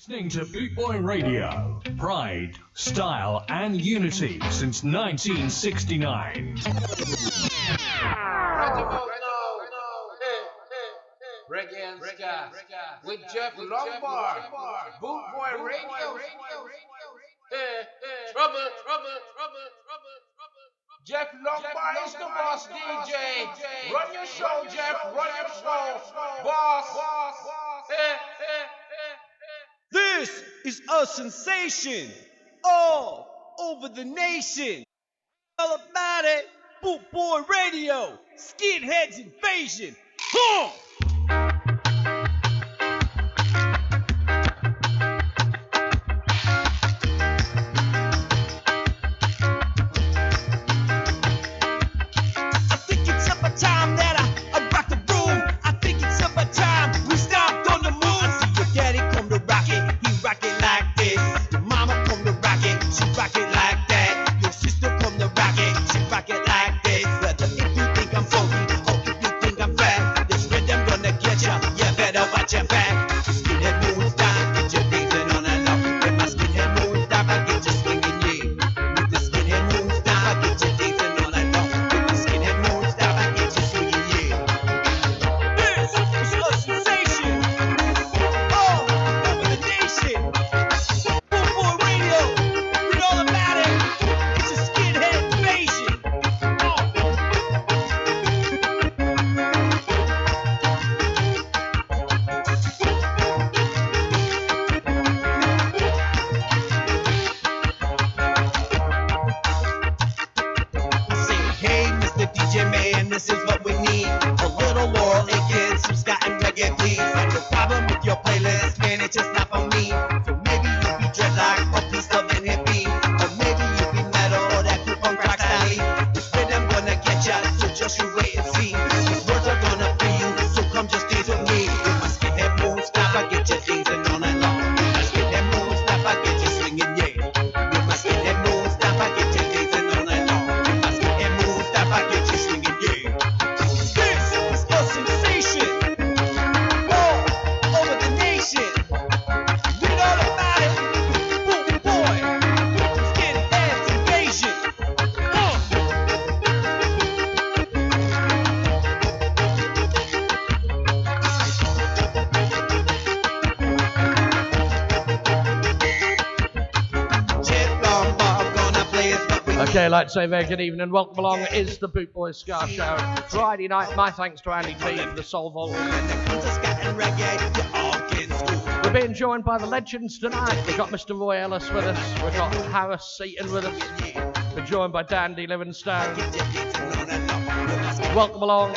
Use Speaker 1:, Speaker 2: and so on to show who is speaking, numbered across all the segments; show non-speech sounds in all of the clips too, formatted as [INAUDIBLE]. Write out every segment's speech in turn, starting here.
Speaker 1: Listening to Boot Boy Radio, pride, style, and unity since 1969.
Speaker 2: Reggae and Ska with Jeff Lombard, Boot Boy Radio. Trouble, trouble, trouble, trouble. Jeff Lombard is the boss DJ. Run your show, Jeff. Run your show, boss.
Speaker 3: Hey, hey. This is a sensation all over the nation. All about it, Boot Boy Radio, Skinheads Invasion.
Speaker 4: Huh! daylight there. Good evening and welcome along. It is the Boot Boys Ska Show. Friday night. My thanks to Andy T and the Soul
Speaker 3: Vol.
Speaker 4: We're being joined by the legends tonight. We've got Mr. Roy Ellis with us. We've got Harris Seaton with us. We're joined by Dandy Livingstone. Welcome along.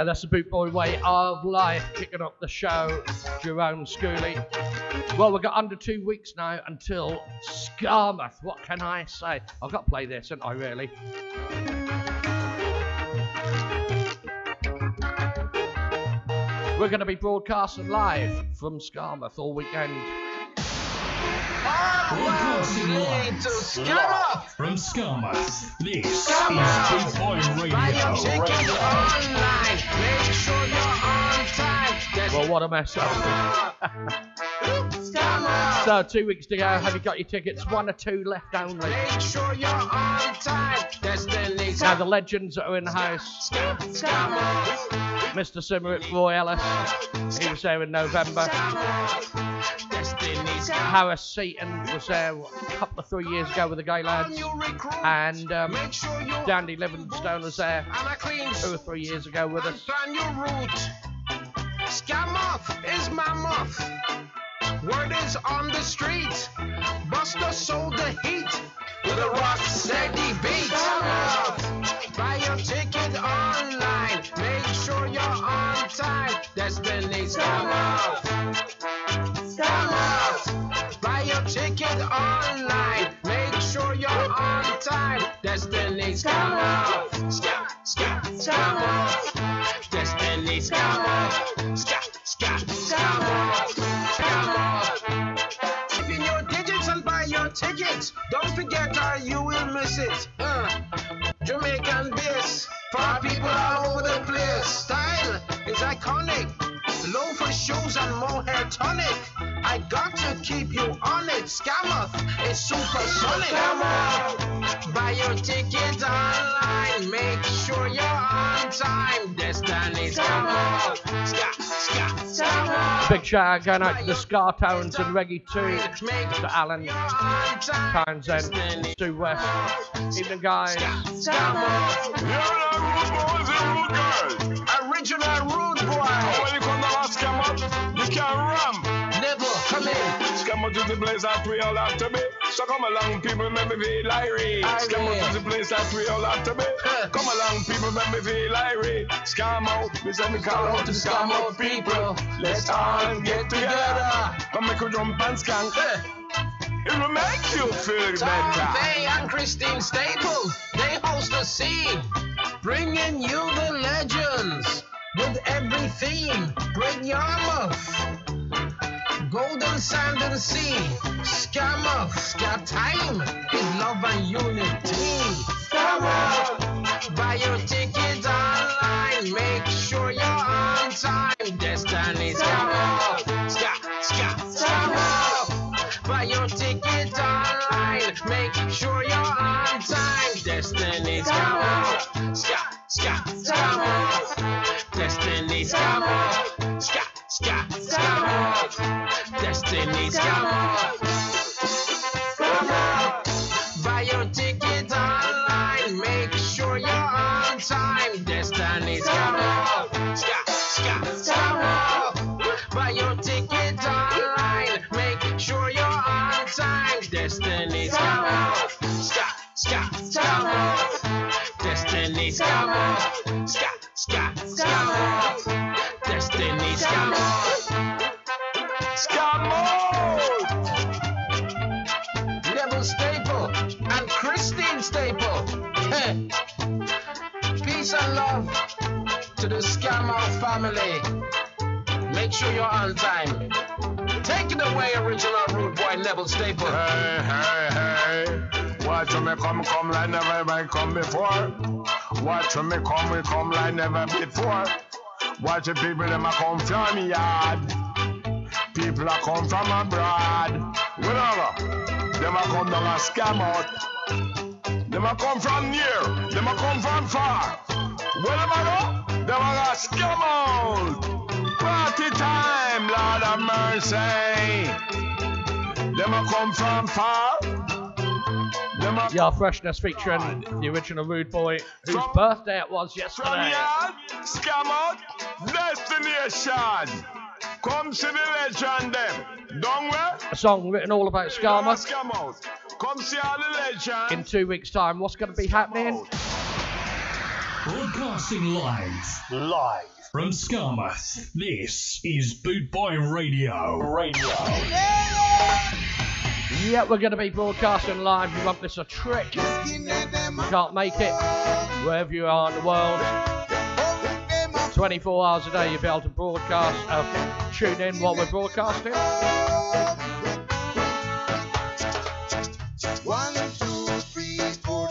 Speaker 4: yeah, that's the boot boy way of life. Kicking up the show, Jerome Schooley. Well, we've got under two weeks now until Skamouth. What can I say? I've got to play this, haven't I, really? We're going to be broadcasting live from Skamouth all weekend.
Speaker 1: From Skamouth. This is J-Boy Radio.
Speaker 4: Well, what a mess up. [LAUGHS] So uh, two weeks to go. Have you got your tickets? One or two left only. Make sure you're on time. Now the legends are in the house.
Speaker 5: Mr. Symarip, Roy Ellis. He was there in November. Harris Seaton was there a couple of three years ago with the Gaylads. And um, Dandy Livingstone was there two or three years ago with us.
Speaker 2: Scam off is my muff. Word is on the street. Buster sold the heat with a rock steady beat. Buy your ticket online. Make sure you're on time. Destiny Scamoff. Scamoff. Buy your ticket online. Make sure you're on time. Destiny Scamoff. Scam, scam, Scamoff. Destiny Scamoff. Scam, scam, Scamoff. Tickets. Don't forget or you will miss it. Uh, Jamaican bass for people all over the place. Style is iconic. Loafer shoes and mohair tonic. I got to keep you on it. Skamouth is supersonic. Skamouth. Buy your ticket online. Make sure you're on time. Destiny Skamouth. Ska, ska, Skamouth.
Speaker 5: Big shout out going out to the Scar Tones and Reggae 2. Mr. Alan Townsend, Stu West. Evening, guys.
Speaker 2: Original rude boy.
Speaker 6: You come to our scam up, you can ram.
Speaker 2: Never come in.
Speaker 6: Scam up to the place that we all have to be. So come along, people, make me feel irate. Scam up to the place that we all have to be. Come along, people, make me feel irate. Scam out, we send me call out to scam out people. Let's all get together. Come make a jump and skank. It will make you feel
Speaker 2: Tom
Speaker 6: better.
Speaker 2: Bay and Christine Staple, they host the scene, bringing you the legends with every theme. Bring Yarmouth, Golden Sand and Sea, Scamoff, Scat Time, is love and unity. Scamoff, buy your ticket online, make sure you're on time. Destiny Scamoff, Scat, Scat, Scamoff. Buy your ticket online. Make sure you're on time. Destiny's come off. Ska, ska, come off. Destiny's come off. Ska, ska, come Staple.
Speaker 6: Hey, hey, hey. Watch me come, come like never ever come before. Watch me come, we come like never before. Watch the people, them a come from yard. People a come from abroad. Whatever. Them a come down a scam out. Them a come from near. Them a come from far. Where them a go? Them a scam out. Party time, Lord of mercy. Them a come from far. Them a
Speaker 5: Yeah, Freshness featuring the original Rude Boy, whose
Speaker 6: From-
Speaker 5: birthday it was
Speaker 6: from
Speaker 5: yesterday.
Speaker 6: yard, scam out, destination. Come see the legend them. Down where?
Speaker 5: A song written all about Skarma.
Speaker 6: Scam out. Come see all the legend.
Speaker 5: In two weeks' time, what's going to be happening?
Speaker 1: Broadcasting live. Live. From Skamouth, this is Boot Boy Radio. Radio.
Speaker 5: Yeah, we're going to be broadcasting live. You want this a trick? You can't make it. Wherever you are in the world, 24 hours a day, you'll be able to broadcast, uh, tune in while we're broadcasting.
Speaker 7: One, two, three, four,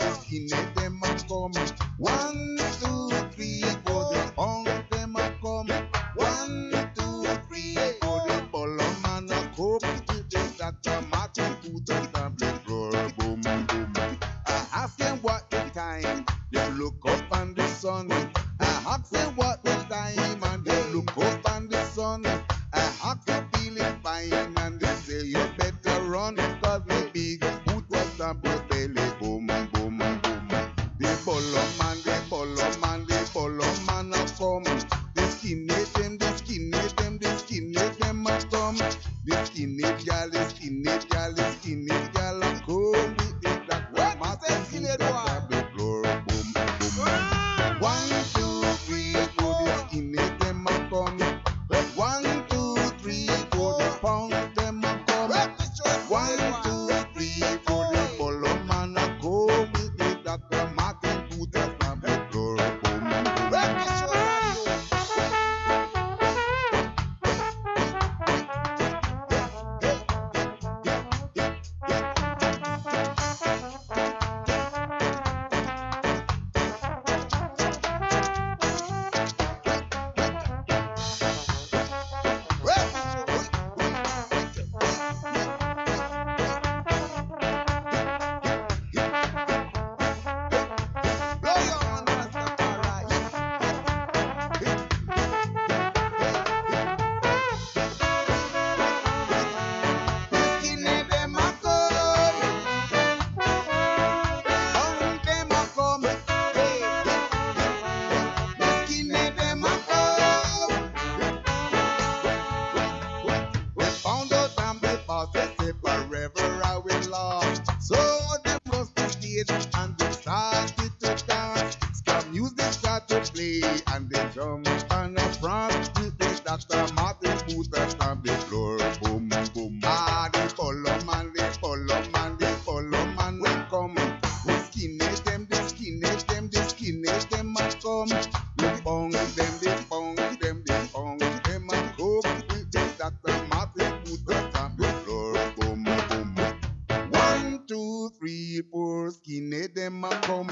Speaker 7: come.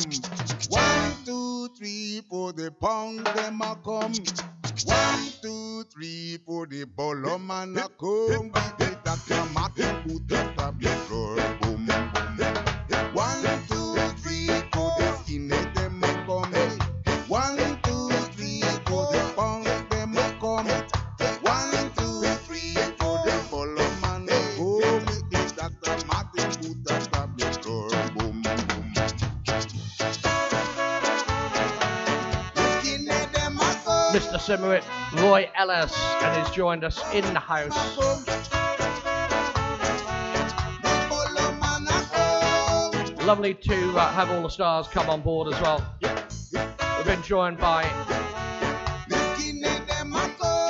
Speaker 7: One, two, three, four, the
Speaker 8: pound them a come.
Speaker 5: Roy Ellis, and he's joined us in the house. Lovely to uh, have all the stars come on board as well. We've been joined by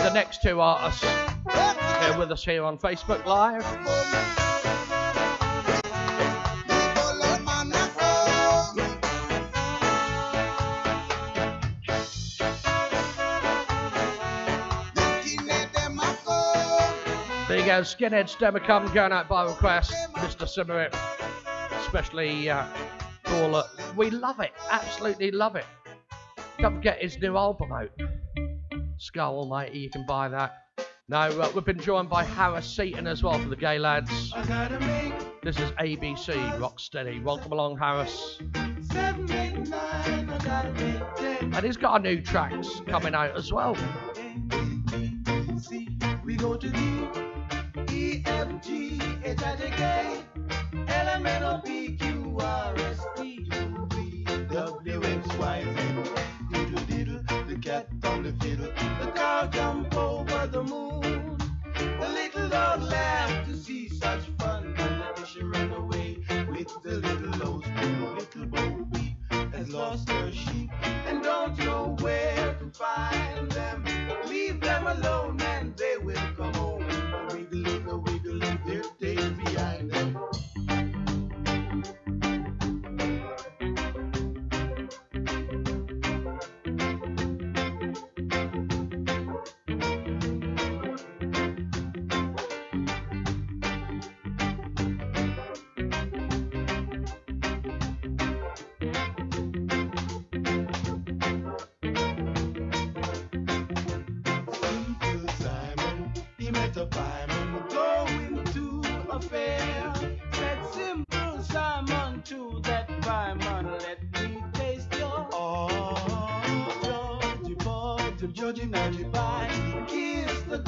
Speaker 5: the next two artists here with us here on Facebook Live. Go, Skinhead Stemmer come going out by request, Mr. Symarip. Especially uh, Paula. We love it, absolutely love it. Don't forget his new album out. Skull Almighty, you can buy that. Now, uh, we've been joined by Harris Seaton as well for the Gaylads. This is ABC Rocksteady. Welcome along, Harris. And he's got a new tracks coming out as well.
Speaker 9: We go to D, E, F, G, H, I, J, K, L, M, N, O, P, Q, R, S, T, U, V, W, X, Y, Z. Diddle, diddle, the cat on the fiddle, the cow jump over the moon. The little dog laughed to see such fun, and the she ran away with the little old spoon. Little Bo Peep has lost her sheep and don't know where to find them. Leave them alone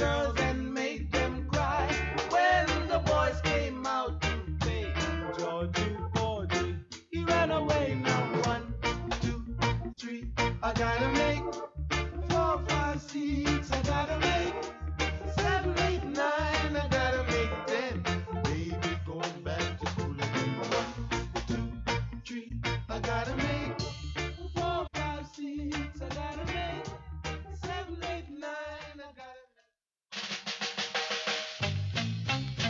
Speaker 9: girl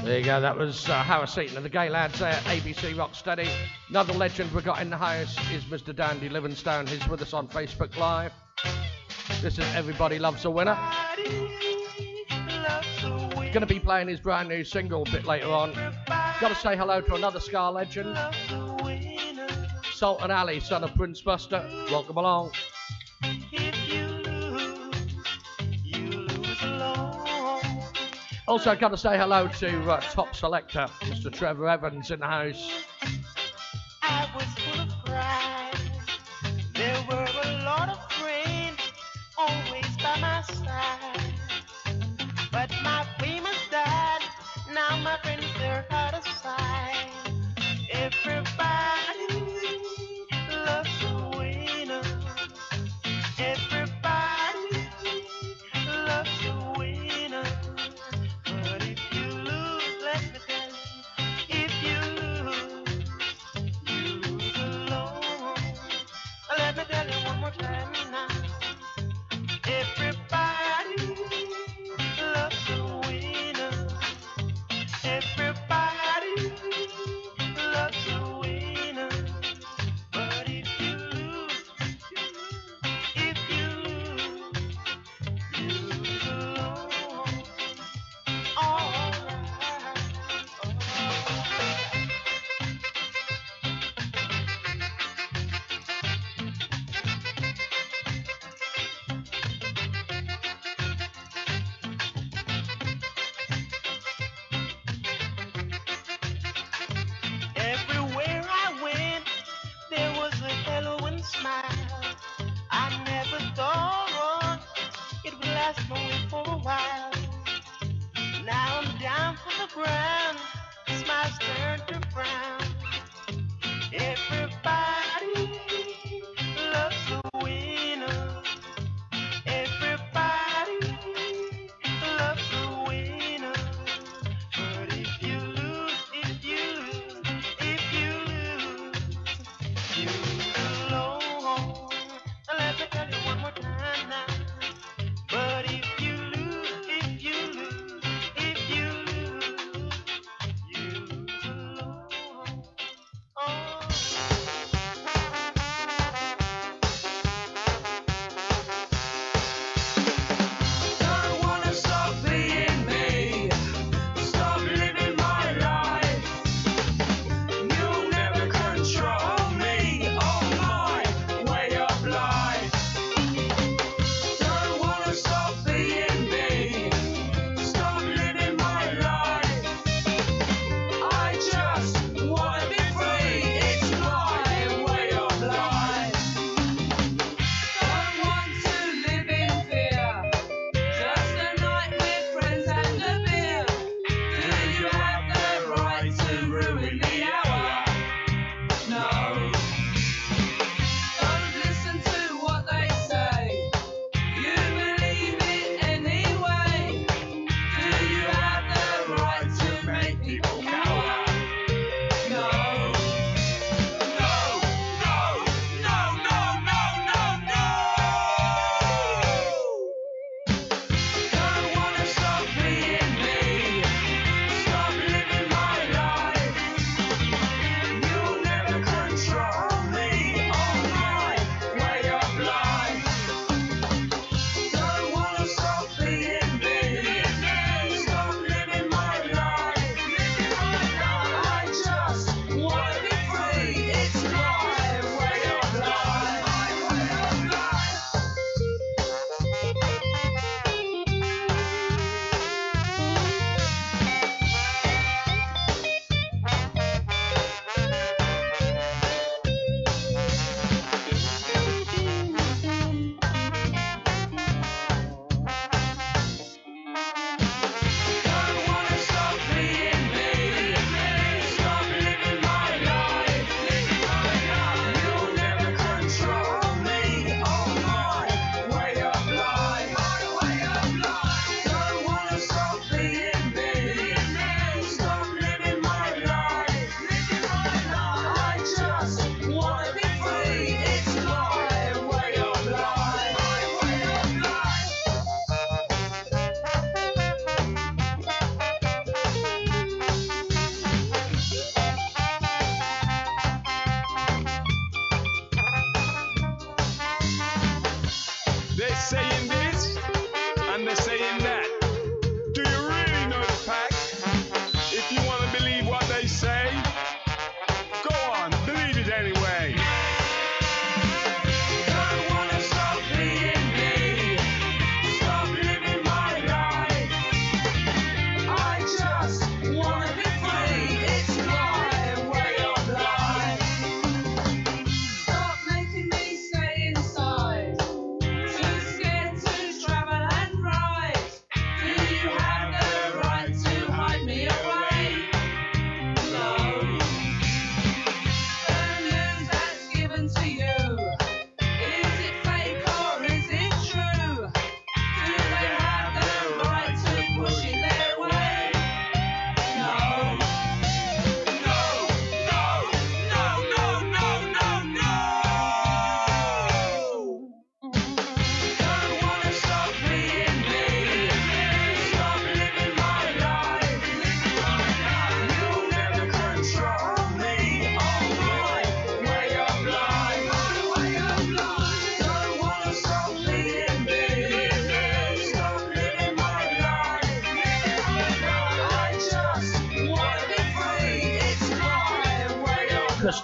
Speaker 10: There you go, that was uh, Howard Seaton of the Gaylads there, ABC Rocksteady. Another legend we've got in the house is Mr. Dandy Livingstone. He's with us on Facebook Live. This is Everybody Loves a Winner. Going to be playing his brand new single a bit later on. Got to say hello to another Ska legend, Sultan Ali, son of Prince Buster. Welcome along. Also, got to say hello to uh, top selector, Mr. Trevor Evans, in the house.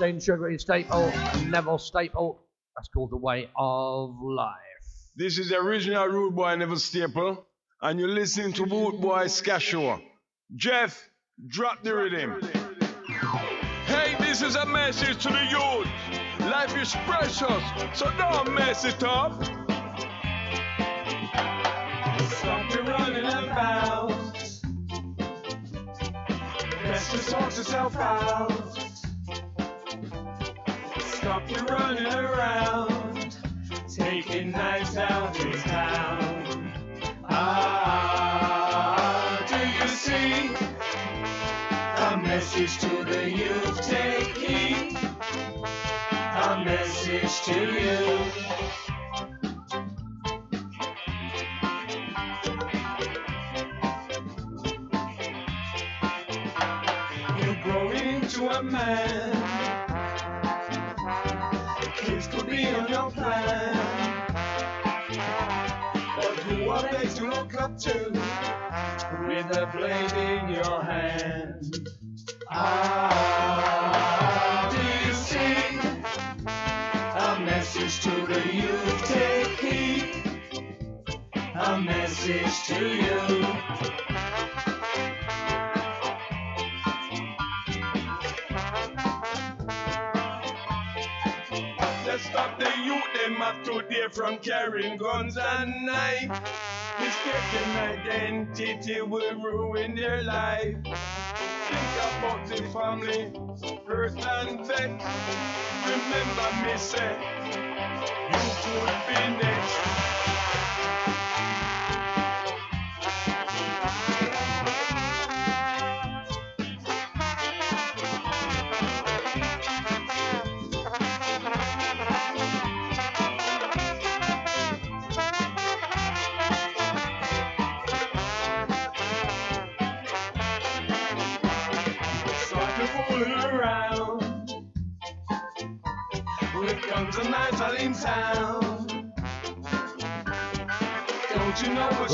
Speaker 11: Way
Speaker 5: Sugar Sugary Staple, Neville Staple. That's called The Way of Life.
Speaker 6: This is the original Rude Boy Neville Staple, and you're listening to Boot Boy Skashua. Jeff, drop the rhythm. Hey, this is a message to the youth. Life is precious, so don't mess it up.
Speaker 11: Stop your running about. Best to sort yourself out. Stop your running around, taking nights out in town. Ah, do you see a message to the youth? Take heed. A message to you. Into a man. Be on your plan. But who are they to look up to with a blade in your hand? Ah, do you see a message to the youth? Take heed. A message to you.
Speaker 6: Them have today from carrying guns and knives. Mistaken identity will ruin their life. Think about the family, first and vet. Remember me say, you could be next.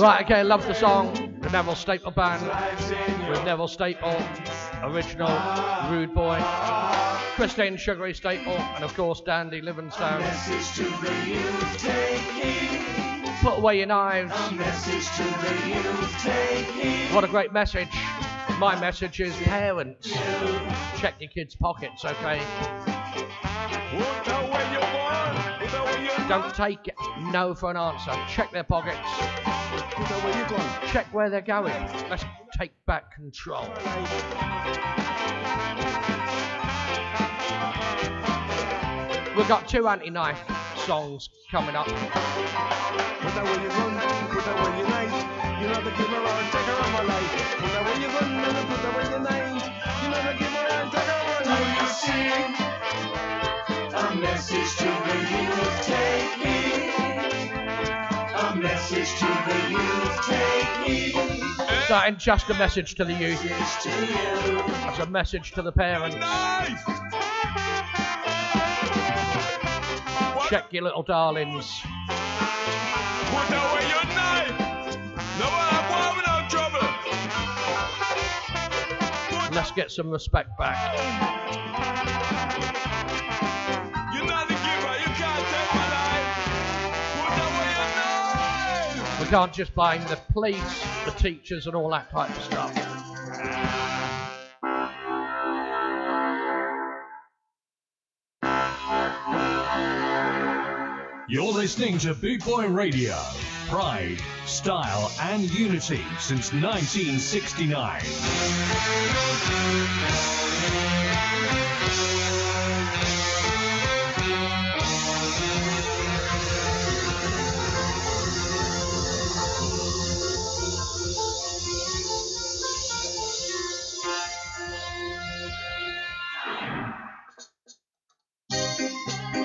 Speaker 5: Right, okay, love the song. The Neville Staple Band with Neville Staple, original Rude Boy, Christine Sugary Staple, and of course Dandy Livingstone.
Speaker 11: message to the youth? Take heed.
Speaker 5: Put away your knives.
Speaker 11: A message to the youth. Take heed.
Speaker 5: What a great message. My message is parents. Check your kids' pockets, okay? Don't take it. no for an answer. Check their pockets. Check where they're going. Let's take back control. We've got two anti-knife songs coming up
Speaker 11: message to the youth, take me. A message to the youth, take me.
Speaker 5: That ain't just a message to the youth.
Speaker 11: It's.
Speaker 5: That's a message to the parents. Check your little darlings.
Speaker 6: Put
Speaker 5: away your knife. No, one have having trouble. Let's get some respect
Speaker 12: back. can't just blame the police, the teachers, and all that type of stuff.
Speaker 1: You're listening to Boot Boy Radio. Pride, style, and unity since 1969.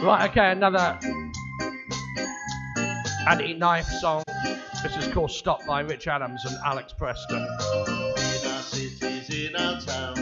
Speaker 12: Right, okay, another anti knife song. This is called Stop by Rich Adams and Alex Preston.
Speaker 13: In our cities, in our
Speaker 12: towns.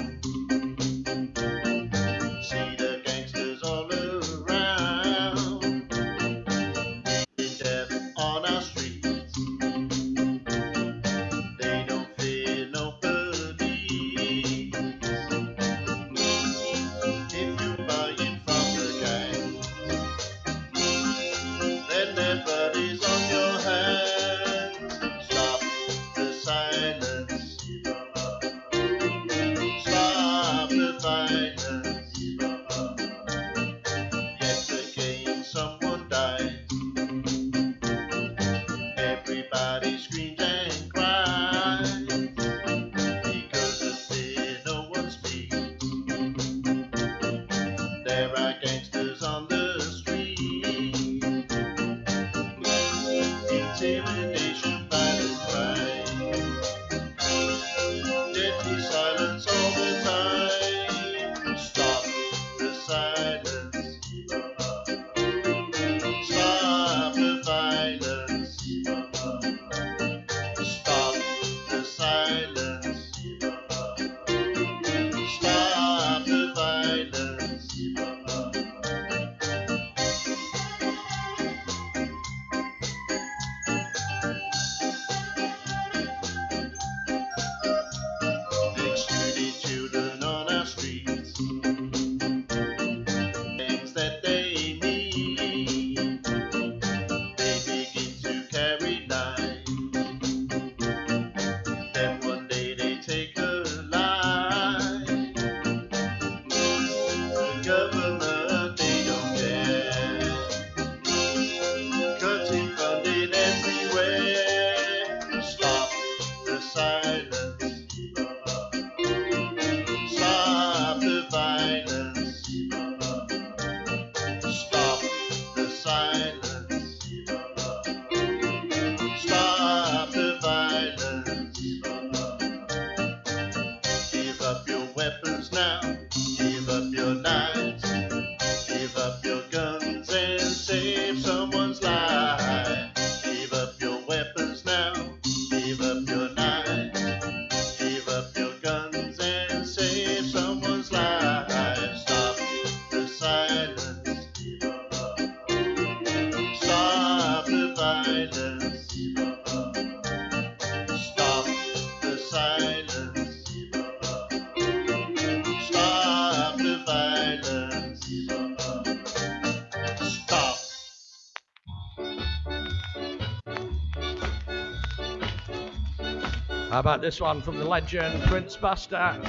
Speaker 12: about this one from the legend Prince Buster.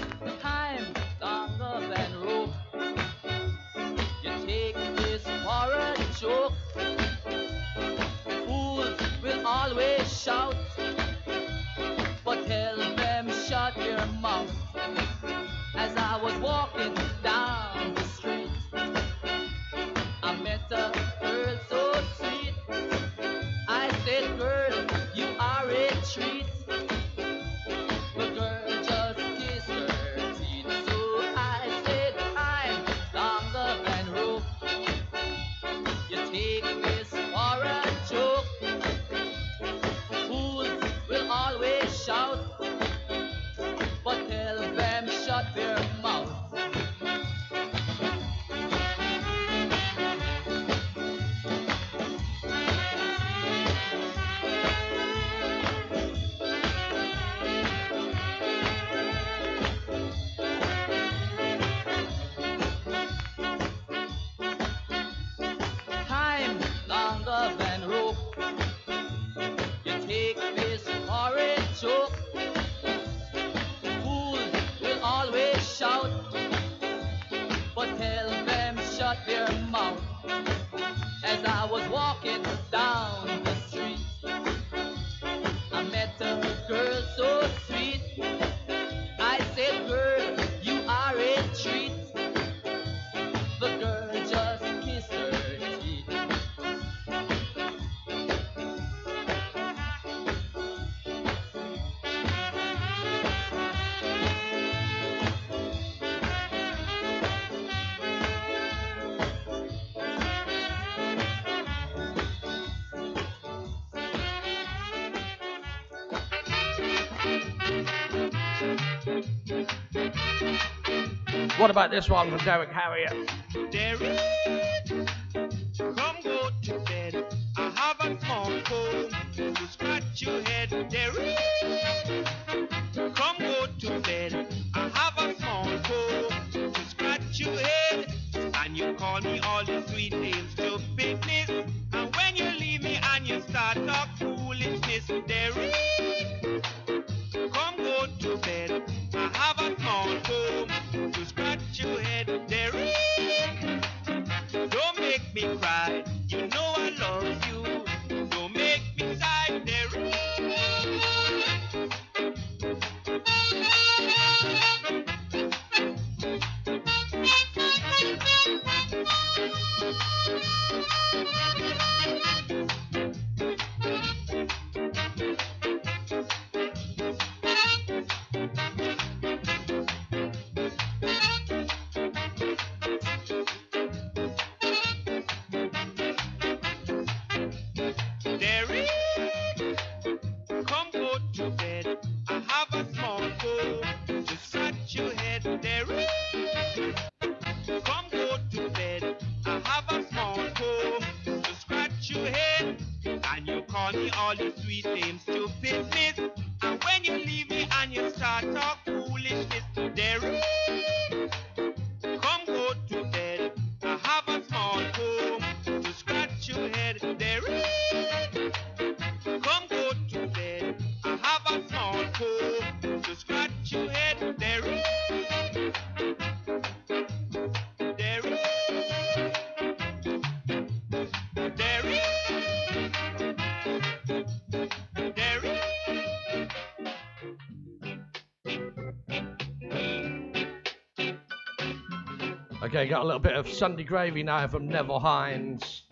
Speaker 5: What about this one from Derek
Speaker 14: Harrier?
Speaker 5: Okay, got a little bit of Sunday gravy now from Neville
Speaker 15: Hinds.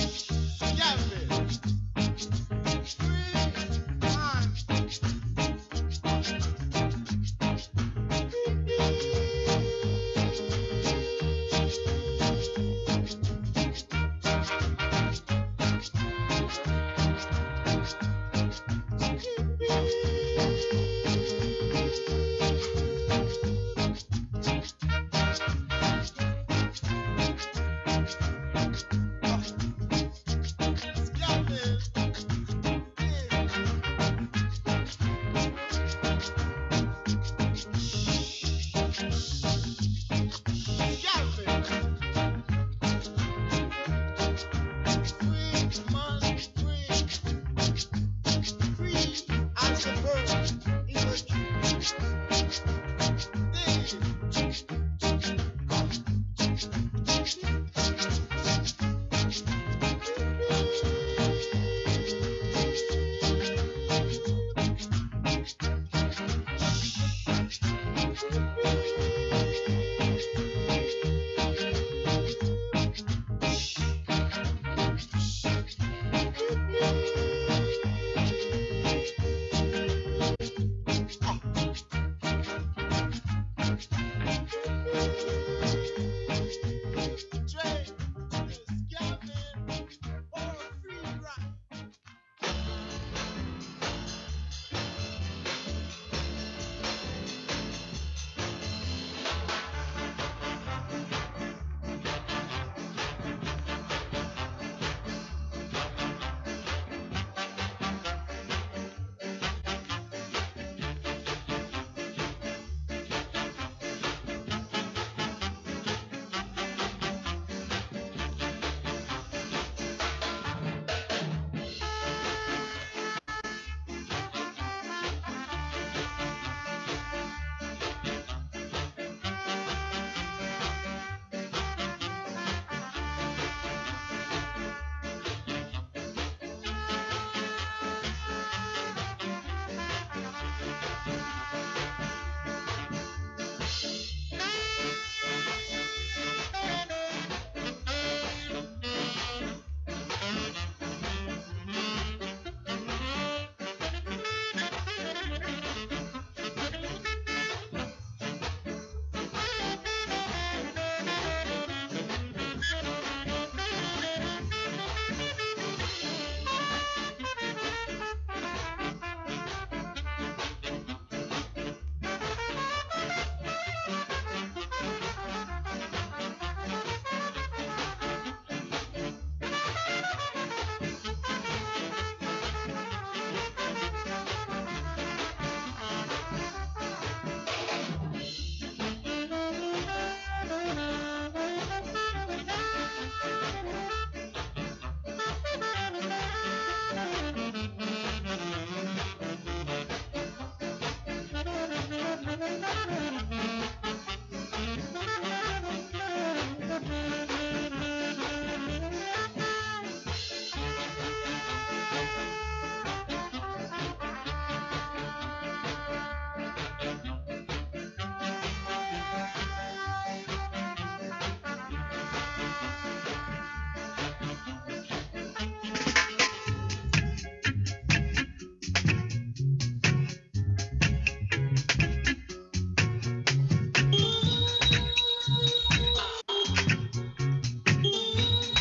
Speaker 15: Ya.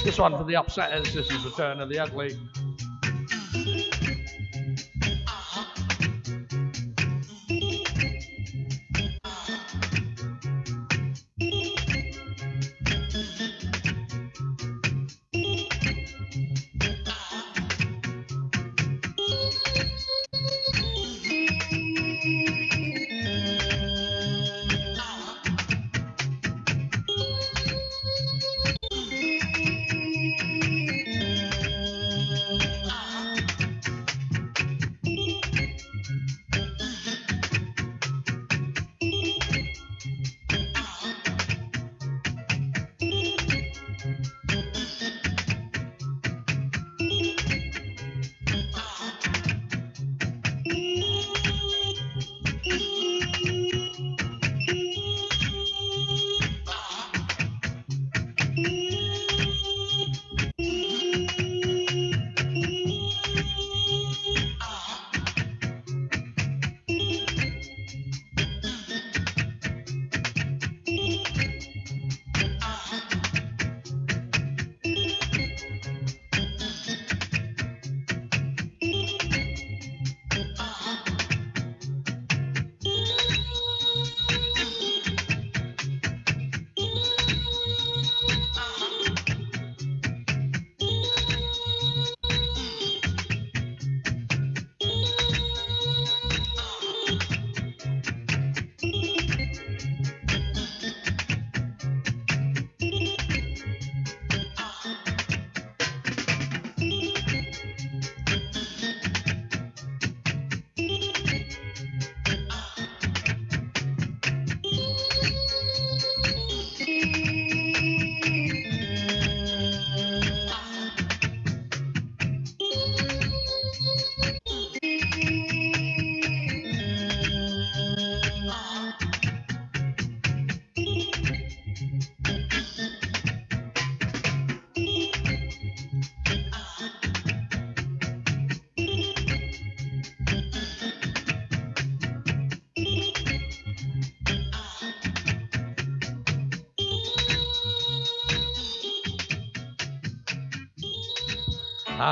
Speaker 16: This one for the upsetters. This is Return of the Ugly.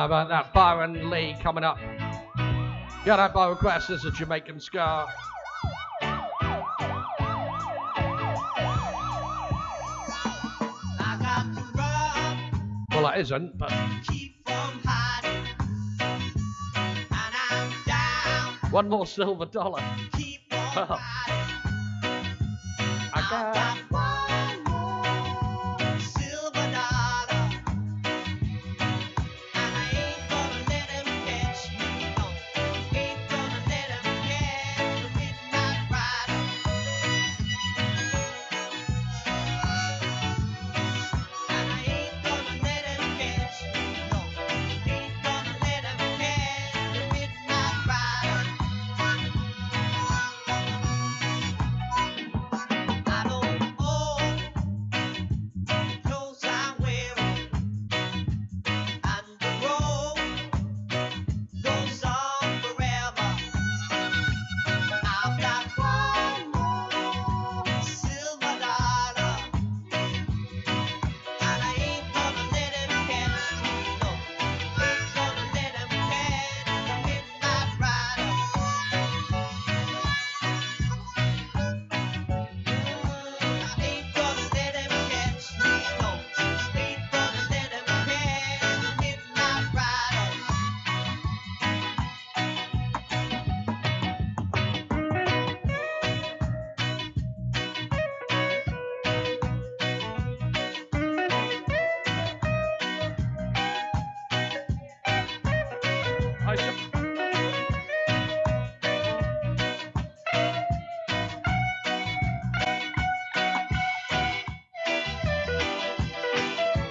Speaker 16: About that Byron Lee coming up? Yeah, that by request is a Jamaican ska. Well, that isn't, but. One more silver dollar. [LAUGHS] I got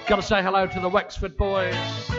Speaker 16: Gotta say hello to the Wexford boys.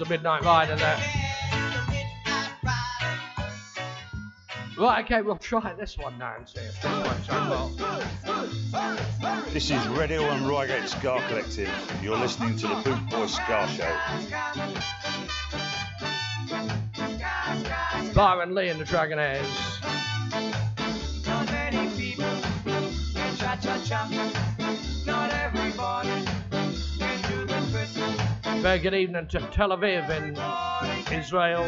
Speaker 5: a midnight ride and that. Right, okay, we'll try this one now and see if this works out well.
Speaker 17: This is Red and Rygate Ska Collective. You're listening to the Boot Boy Ska Show.
Speaker 5: Byron Lee and the Dragonaires. Good evening to Tel Aviv in Israel.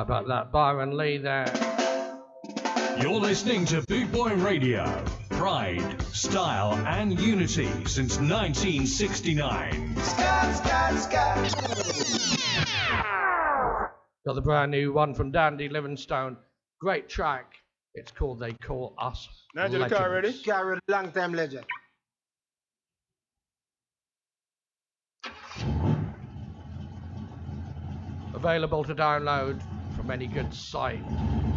Speaker 5: about that. Byron Lee there.
Speaker 1: You're listening to Boot Boy Radio. Pride, style, and unity since 1969.
Speaker 5: Got the brand new one from Dandy Livingstone. Great track. It's called They Call Us.
Speaker 6: Now to the car ready? Car long time legend.
Speaker 5: Available to download from any good
Speaker 18: sight.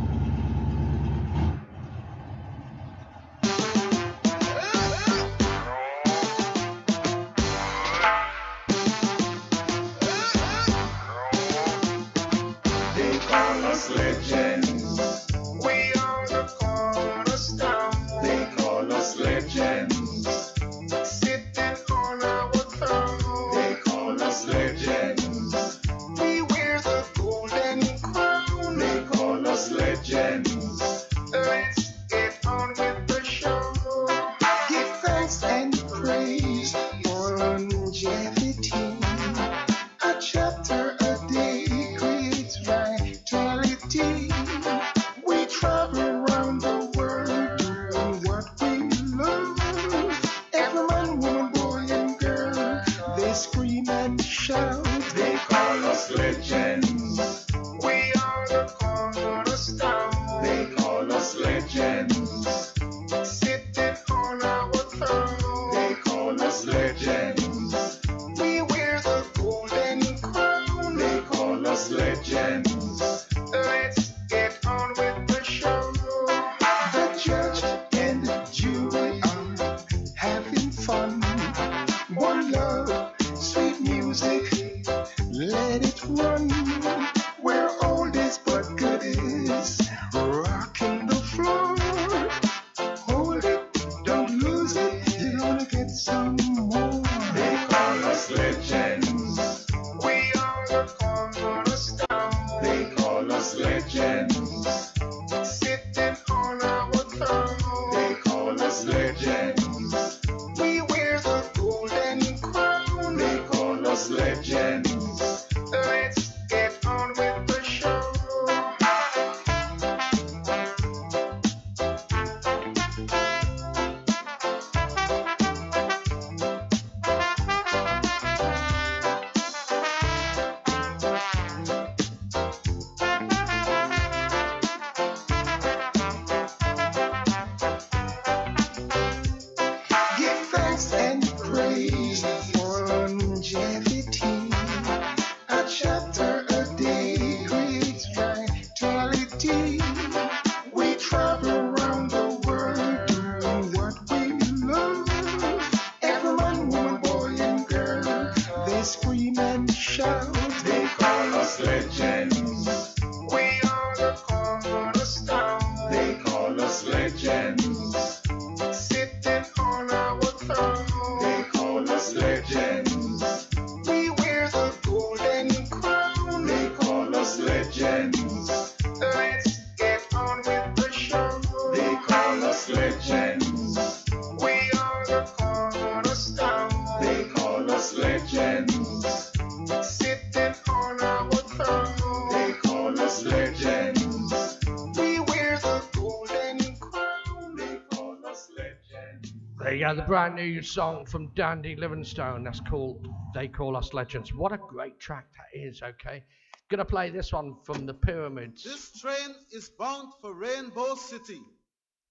Speaker 5: There the brand new song from Dandy Livingstone. That's called They Call Us Legends. What a great track that is, okay? Gonna play this one from the Pyramids.
Speaker 19: This train is bound for Rainbow City.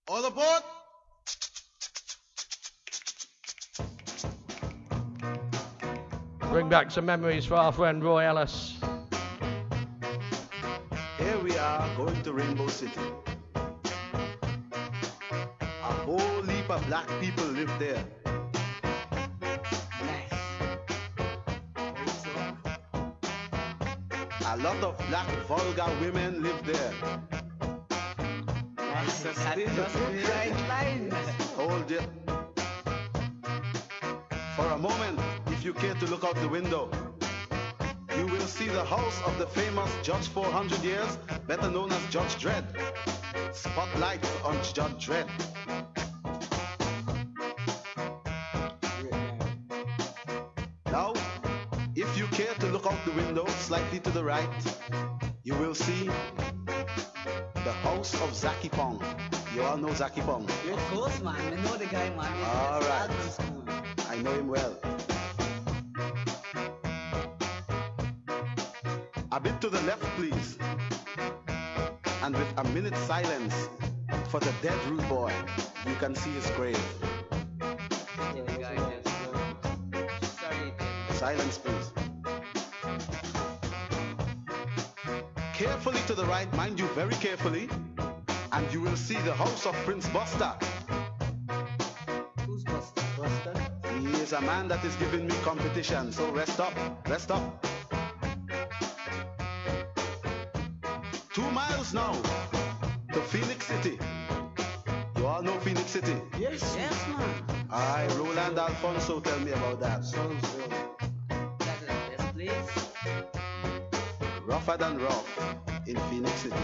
Speaker 19: All aboard!
Speaker 5: Bring back some memories for our friend Roy Ellis.
Speaker 20: Here we are going to Rainbow City. A whole black people live there. A lot of black vulgar women live there. Hold it. For a moment, if you care to look out the window, you will see the house of the famous Judge 400 years, better known as Judge Dread. Spotlight on Judge Dread. Slightly to the right, you will see the house of Zaki Pong. You all know Zaki Pong?
Speaker 21: Of course, man. I know the guy, man. He's
Speaker 20: All right. I know him well. A bit to the left, please. And with a minute silence for the dead rude boy, you can see his grave. Silence, please. Carefully to the right, mind you, very carefully, and you will see the house of Prince Buster.
Speaker 21: Who's Buster? Buster?
Speaker 20: He is a man that is giving me competition, so rest up, rest up. Two miles now to Phoenix City. You all know Phoenix City?
Speaker 21: Yes, yes, man.
Speaker 20: Aye, Roland Alphonso tell me about that.
Speaker 21: Yes,
Speaker 20: Rougher than rough in Phoenix City.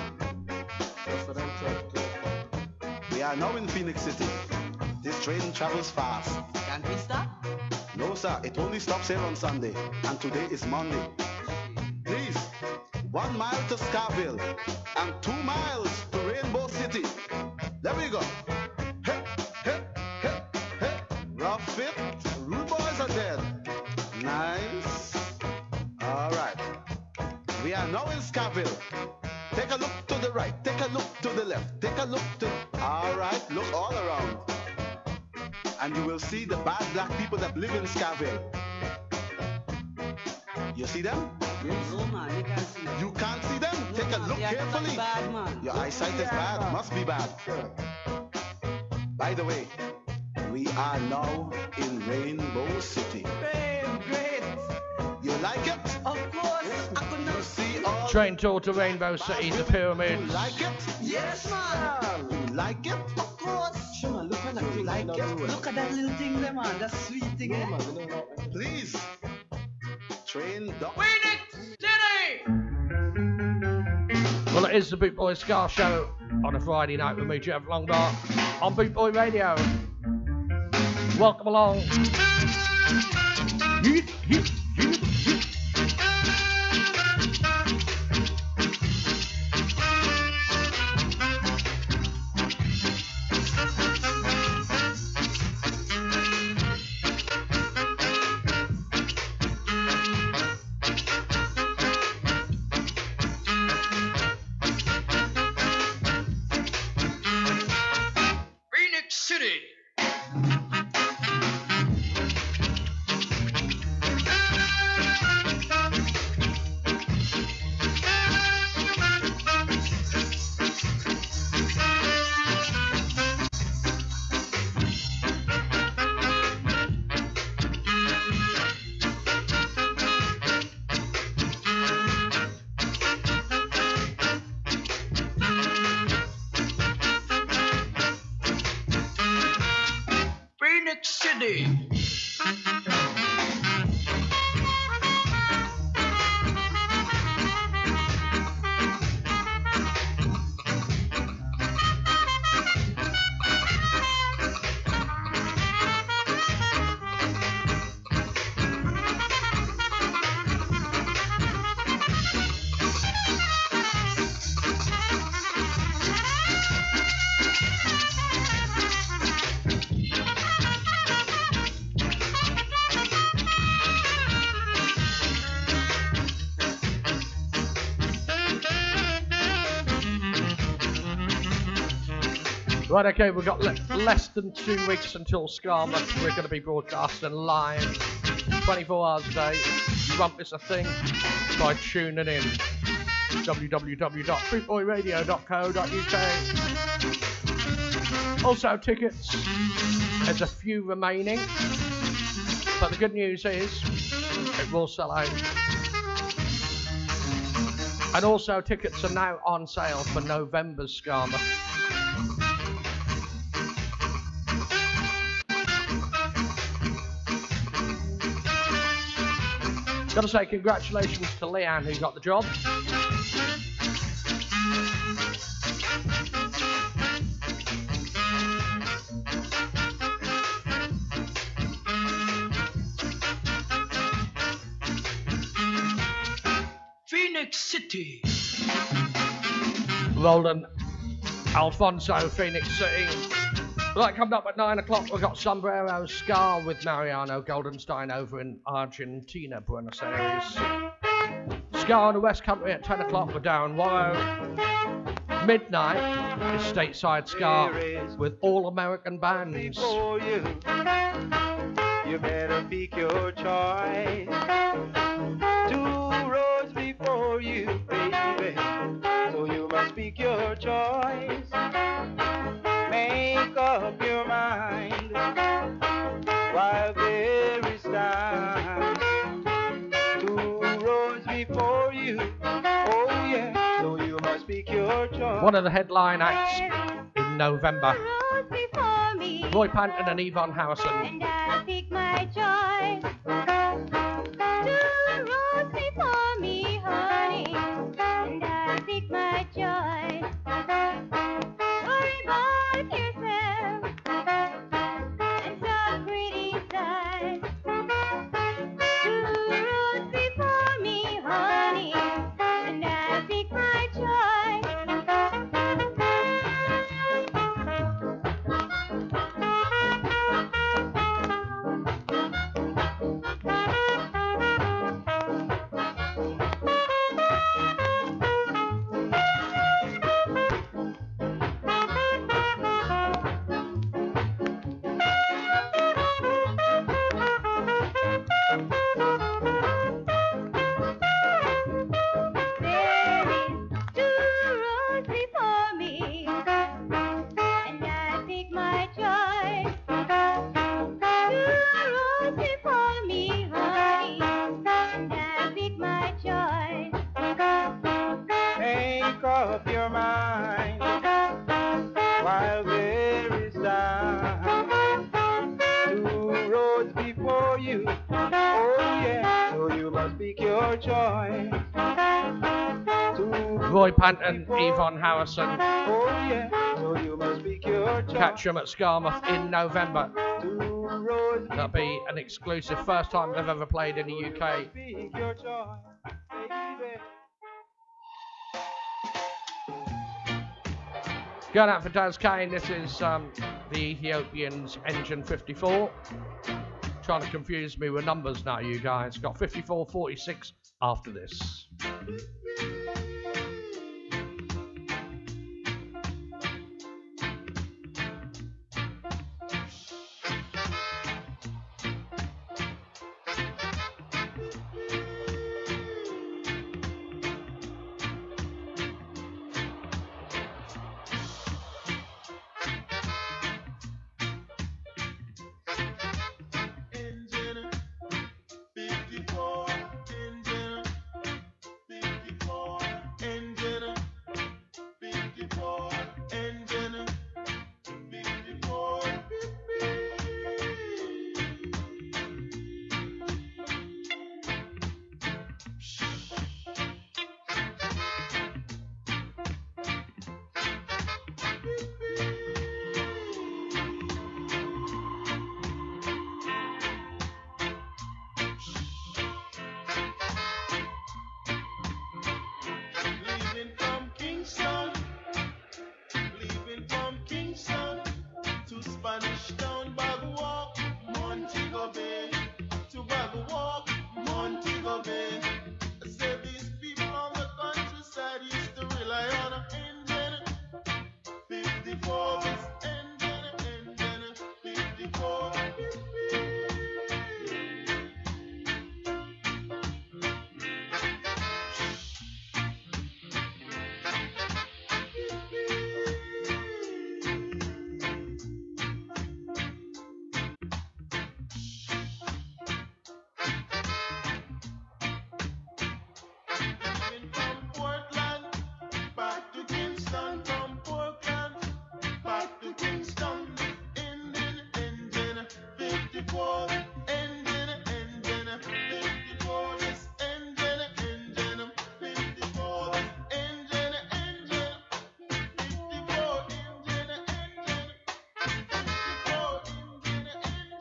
Speaker 20: We are now in Phoenix City. This train travels fast.
Speaker 21: Can't we stop?
Speaker 20: No, sir, it only stops here on Sunday, and today is Monday. Please, one mile to Skaville and two miles to Rainbow City. There we go. Right, take a look to the left, take a look to. All right, look all around and you will see the bad black people that live in Skaville. You see them?
Speaker 21: No, man. You can't see them.
Speaker 20: You can't see them? Take a look
Speaker 21: They
Speaker 20: carefully.
Speaker 21: bad, man.
Speaker 20: Your eyesight is bad, must be bad. By the way, we are now in Rainbow City.
Speaker 21: Great, great.
Speaker 20: You like it?
Speaker 21: Of
Speaker 5: Train tour to Rainbow City, the
Speaker 20: you
Speaker 5: Pyramids.
Speaker 20: like it?
Speaker 21: Yes, man.
Speaker 20: Like it?
Speaker 21: Of course. Sure, man. Look at that
Speaker 20: like it?
Speaker 21: Look at that little thing there, man. That sweet thing, eh?
Speaker 20: Please. Train down.
Speaker 5: Well, it is the Boot Boy Ska Show on a Friday night with me, Jeff Longbar, on Boot Boy Radio. Welcome along. Right, okay, we've got le- less than two weeks until Skamouth. We're going to be broadcasting live 24 hours a day. Won't miss a thing by tuning in. www.bootboyradio.co.uk Also, tickets. There's a few remaining. But the good news is, it will sell out. And also, tickets are now on sale for November's Skamouth. Gotta say congratulations to Leanne who got the job.
Speaker 22: Phoenix City.
Speaker 5: Roland Alphonso, Phoenix City. Right, coming up at 9 o'clock, we've got Sombrero Ska with Mariano Goldenstein over in Argentina, Buenos Aires. Ska on the West Country at 10 o'clock with Darren Warrow. Midnight is Stateside Ska with All American Bands.
Speaker 22: Before you, you better pick your choice. Two roads before you, baby. So you must pick your choice. Make up your mind while there is time. Two roads before you, oh yeah. So you must pick your choice.
Speaker 5: One of the headline acts in November. Roy Panton and Yvonne Harrison.
Speaker 23: pick
Speaker 5: Yvonne Harrison.
Speaker 22: Oh yeah. You must your choice.
Speaker 5: Catch them at Skamouth in November. That'll be an exclusive, first time they've ever played in the UK.
Speaker 22: Pick your choice, baby.
Speaker 5: Going out for Daz Kane, this is um, the Ethiopians Engine 54. Trying to confuse me with numbers now, you guys. Got 54, 46 after this.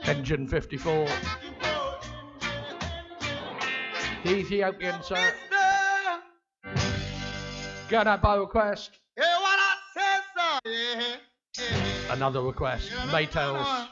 Speaker 7: Engine 54.
Speaker 5: The Ethiopian, sir. Get up by request. Another request.
Speaker 7: Mateos.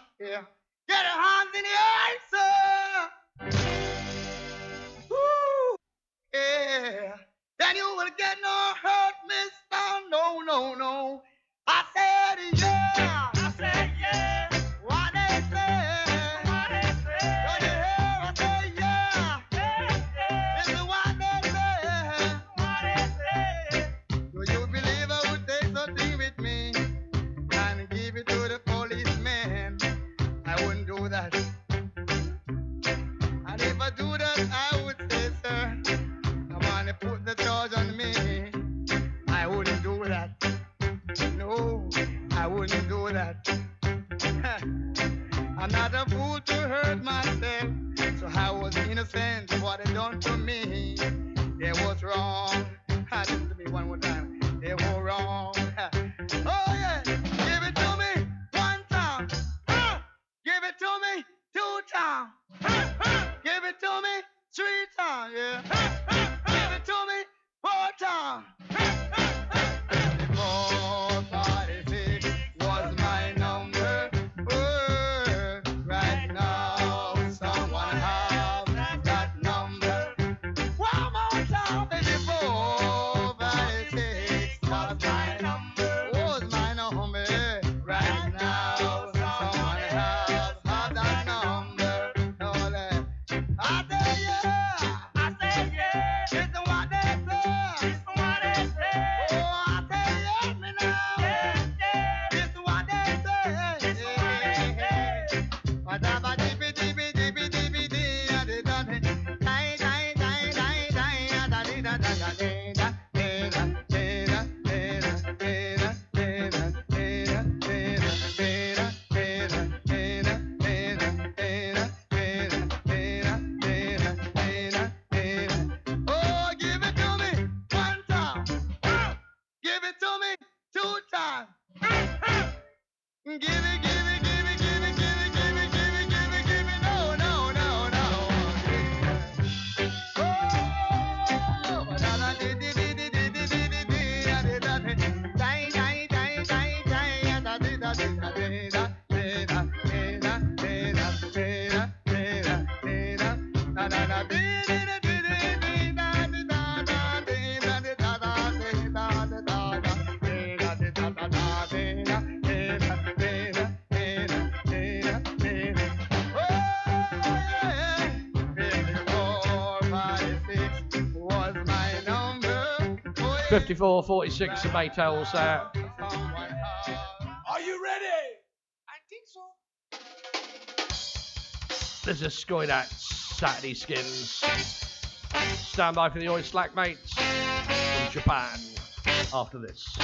Speaker 5: 54 46 the Maytals out.
Speaker 15: Are you ready? I think so.
Speaker 5: This is going at Saturday Skins. Stand by for the Oi-Skall Mates from Japan after this.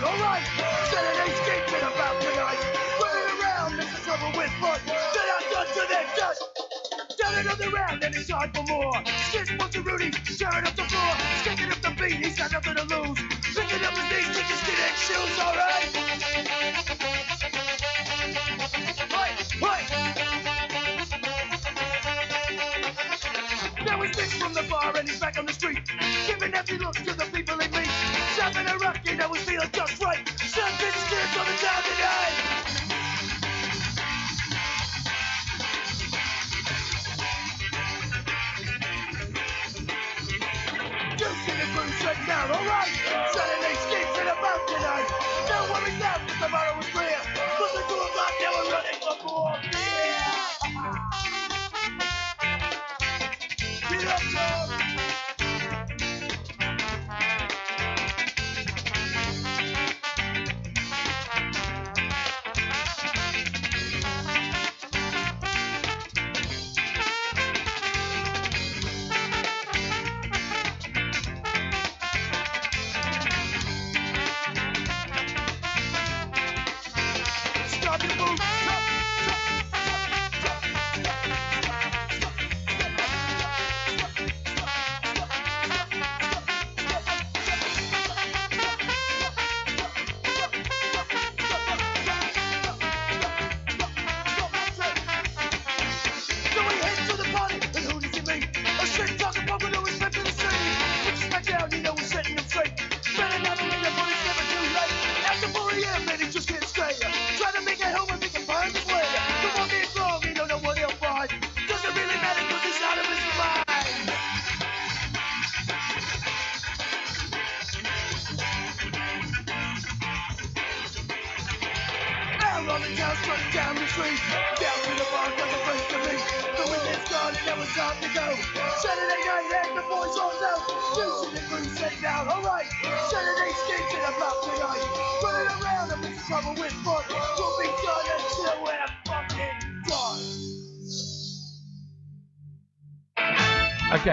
Speaker 24: down, alright. Said an ain't escaping about tonight. Running around, making trouble with fun. Then I done to their dust. Down another round, and it's hard for more. Sitting with the Rudy, tearing up the floor. Sticking up the beat, he's got nothing to lose. Picking up his knees, kicking skin and shoes, alright. Right, right. Now he's from the bar and he's back on the street. tonight.
Speaker 25: Don't worry.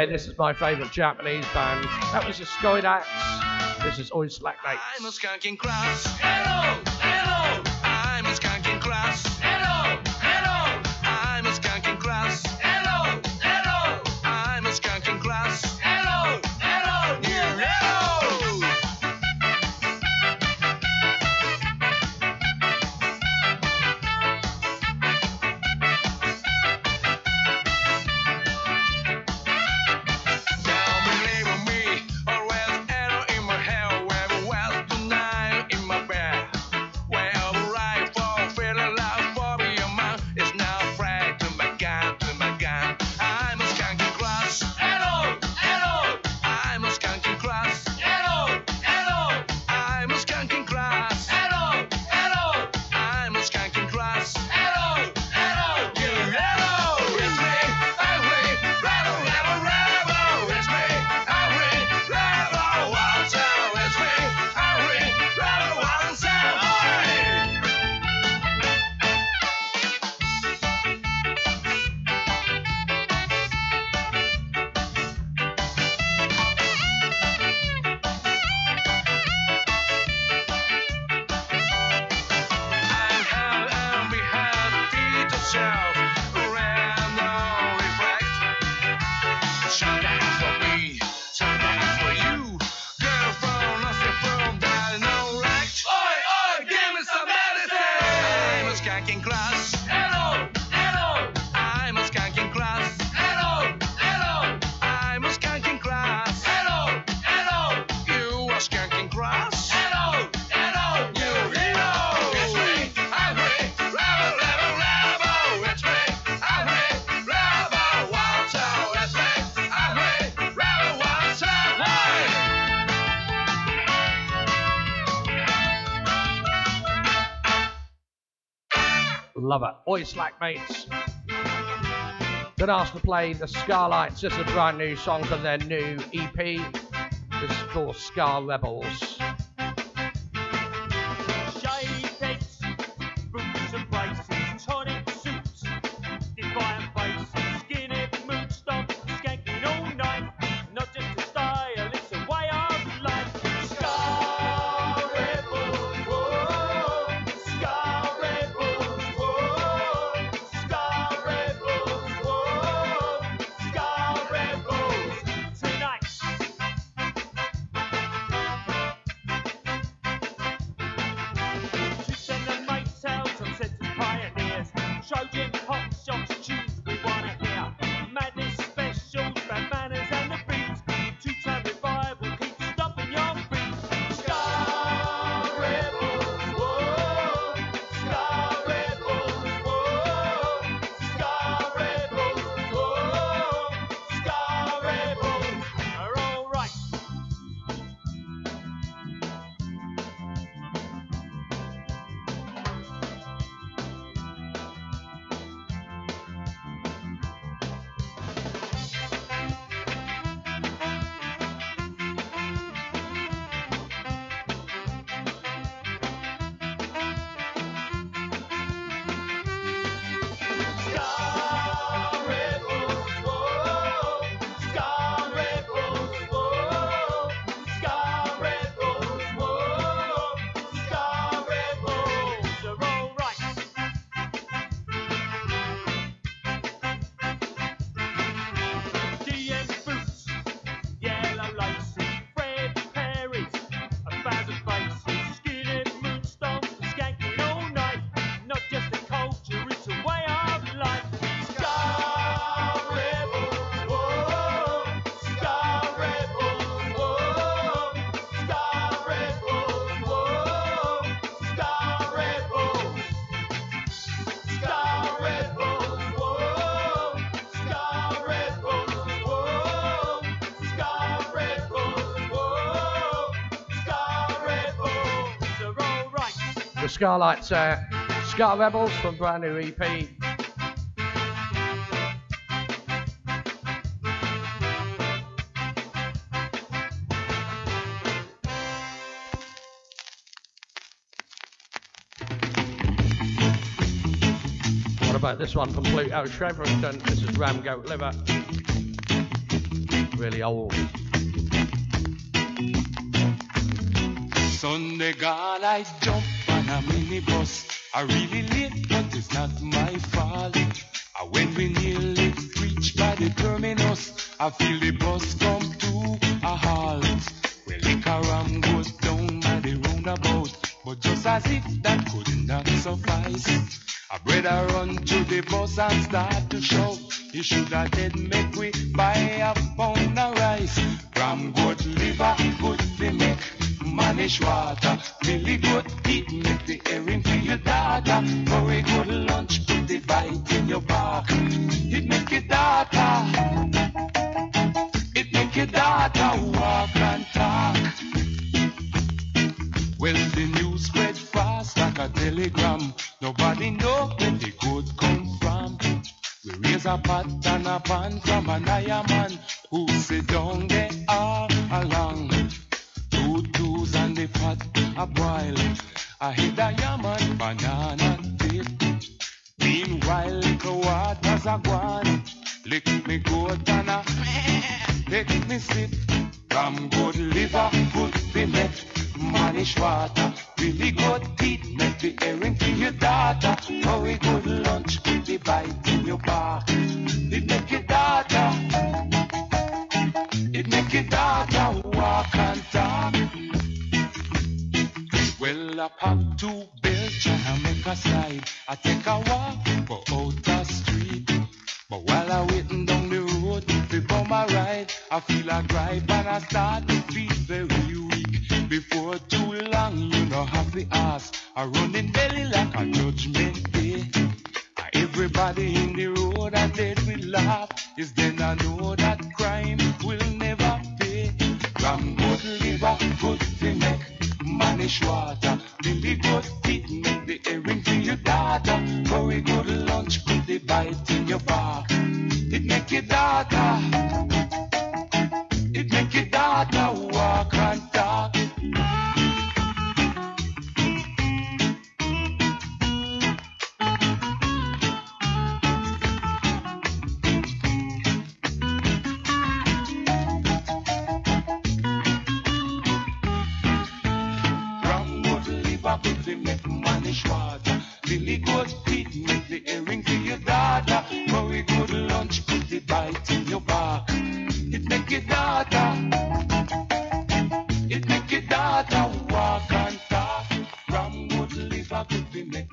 Speaker 15: again, this is my favourite Japanese band. That was the Sky Dax. This is always Slack Nights.
Speaker 25: I'm a skanking class. Hello, hello. I'm a skanking class.
Speaker 15: Oi-Skall Mates. Then asked to play the Scarlights. This is a brand new song from their new EP. This is called
Speaker 5: Ska
Speaker 15: Rebel. Scarlight's uh,
Speaker 5: Ska Rebels from brand new EP. What about this one from Pluto Shervington? This is Ram Goat Liver. Really old.
Speaker 25: Sunday God, I jump I really live, but it's not my fault. I went we nearly reached by the terminus. I feel the bus come to a halt. Well, the caram goes down by the roundabout, but just as if that could not suffice. I better run to the bus and start to shout. You should have dead make we buy a pound.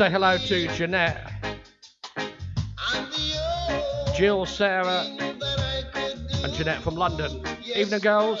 Speaker 26: say
Speaker 27: hello to Jeanette, Jill, Sarah, and Jeanette from London. Evening, girls.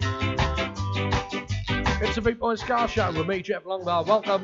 Speaker 5: It's
Speaker 27: to big Boy Ska Show with me, Jeff Longbar. Welcome.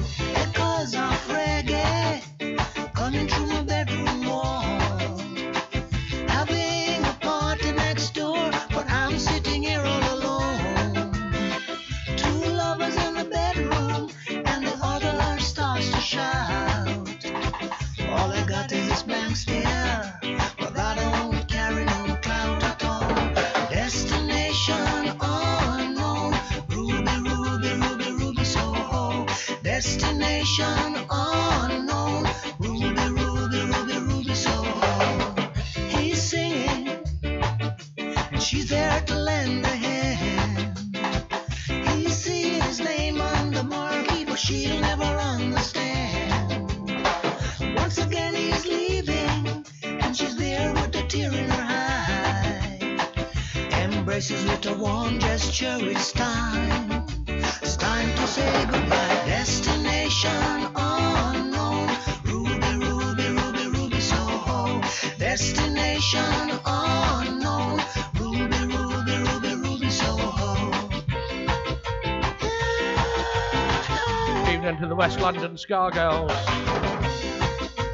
Speaker 5: West London Ska Girls.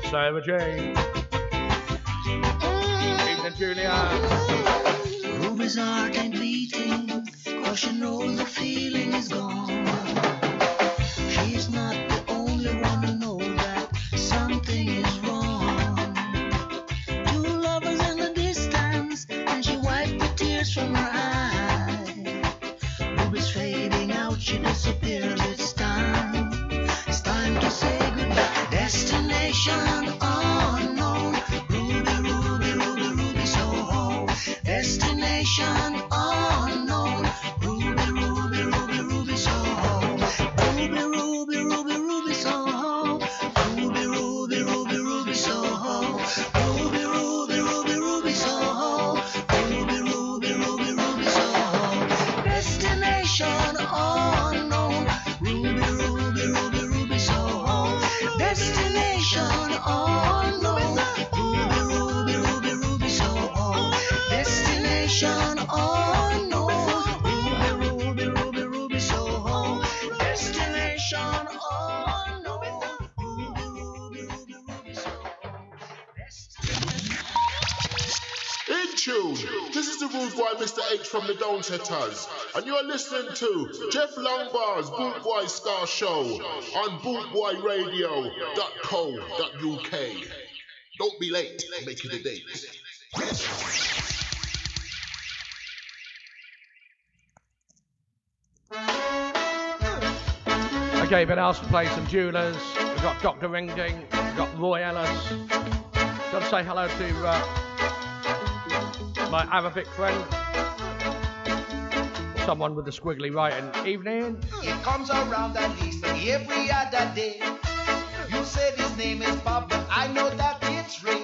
Speaker 5: Sarah Jane. Evening, Julia.
Speaker 27: Ruby's heart Destination oh, unknown.
Speaker 28: Mr. H from the Downsetters, and you're listening to Jeff Longbar's Boot Boy Ska Show on bootboyradio.co.uk. Don't be late. It a date.
Speaker 5: Okay, been asked to play some Dualers. We've got Dr. Ringding. We've got Roy Ellis. Got to say hello to uh, my Arabic friend. Someone with a squiggly writing. Evening.
Speaker 24: It comes around at least every other day. You said his name is Bob, but I know that it's Ray.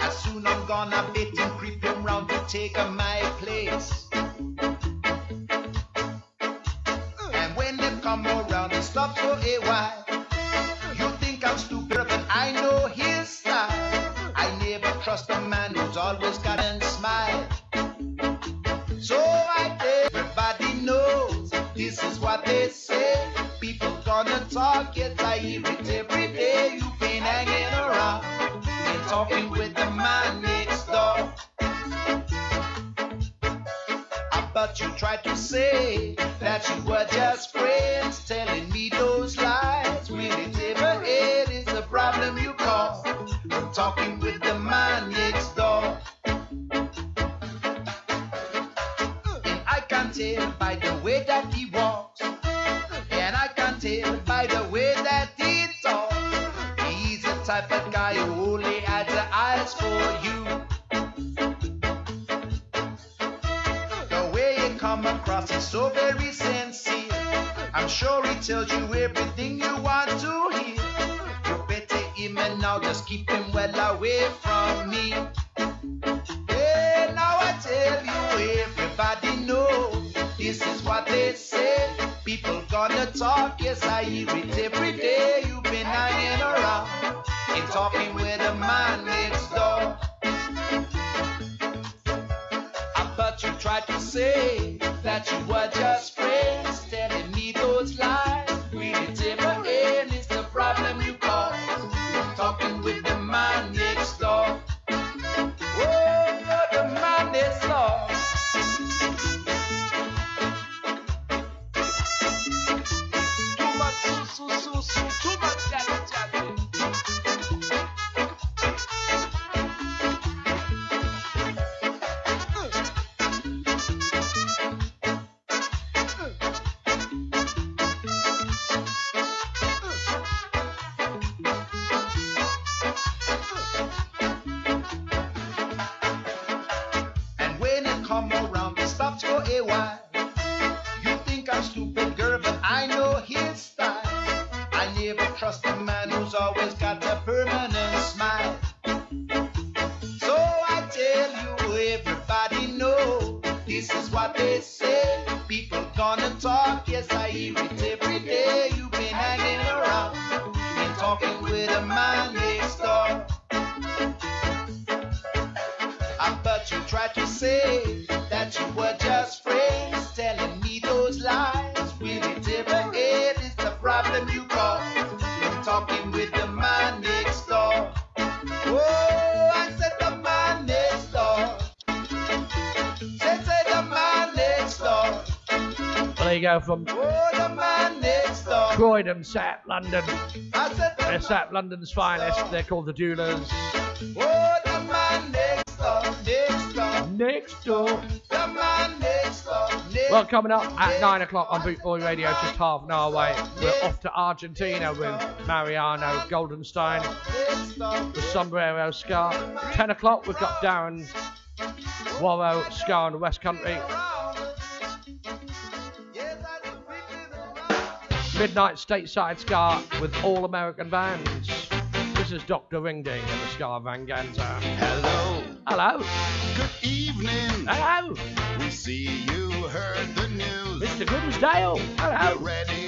Speaker 24: As soon I'm gonna bit him, creep him round to take my place. And when they come around, they stop for a while. Say that you were just across is so very sincere. I'm sure he tells you everything you want to hear. You better him and now just keep him well away from me. Yeah, now I tell you, everybody know this is what they say. People gonna talk, yes, I hear it every day. You've been hanging around and talking with a man next door. I bet you tried to say that you were just come around, stops for a while. You think I'm stupid, girl, but I know his style. I never trust a man who's always got a permanent smile. So I tell you, everybody know this is what they say. People gonna talk, yes, I hear it every day. You've been hanging around been talking with a man next door. I bet you tried to say
Speaker 5: go from
Speaker 24: door.
Speaker 5: Croydon, South London. They're South London's finest. They're called the Dualers.
Speaker 24: oh, the man next door, next door.
Speaker 5: Next door.
Speaker 24: The man next door,
Speaker 5: Well, coming up at 9 o'clock on Bootboy Radio, just half an hour away, we're off to Argentina with Mariano Goldenstein, the Sombrero Ska. 10 o'clock, we've got Darren Warrow Ska in the West Country. Midnight Stateside Ska with All American Bands. This is Dr. Ringding and the Ska Vanganza.
Speaker 29: Hello.
Speaker 5: Hello.
Speaker 29: Good evening.
Speaker 5: Hello.
Speaker 29: We see you heard the news.
Speaker 5: Mr. Grimsdale. Hello.
Speaker 29: We're ready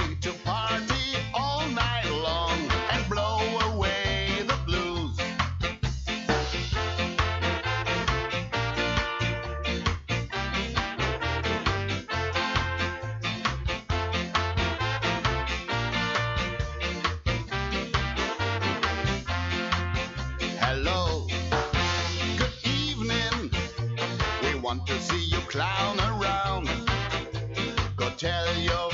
Speaker 29: clown around. Go tell your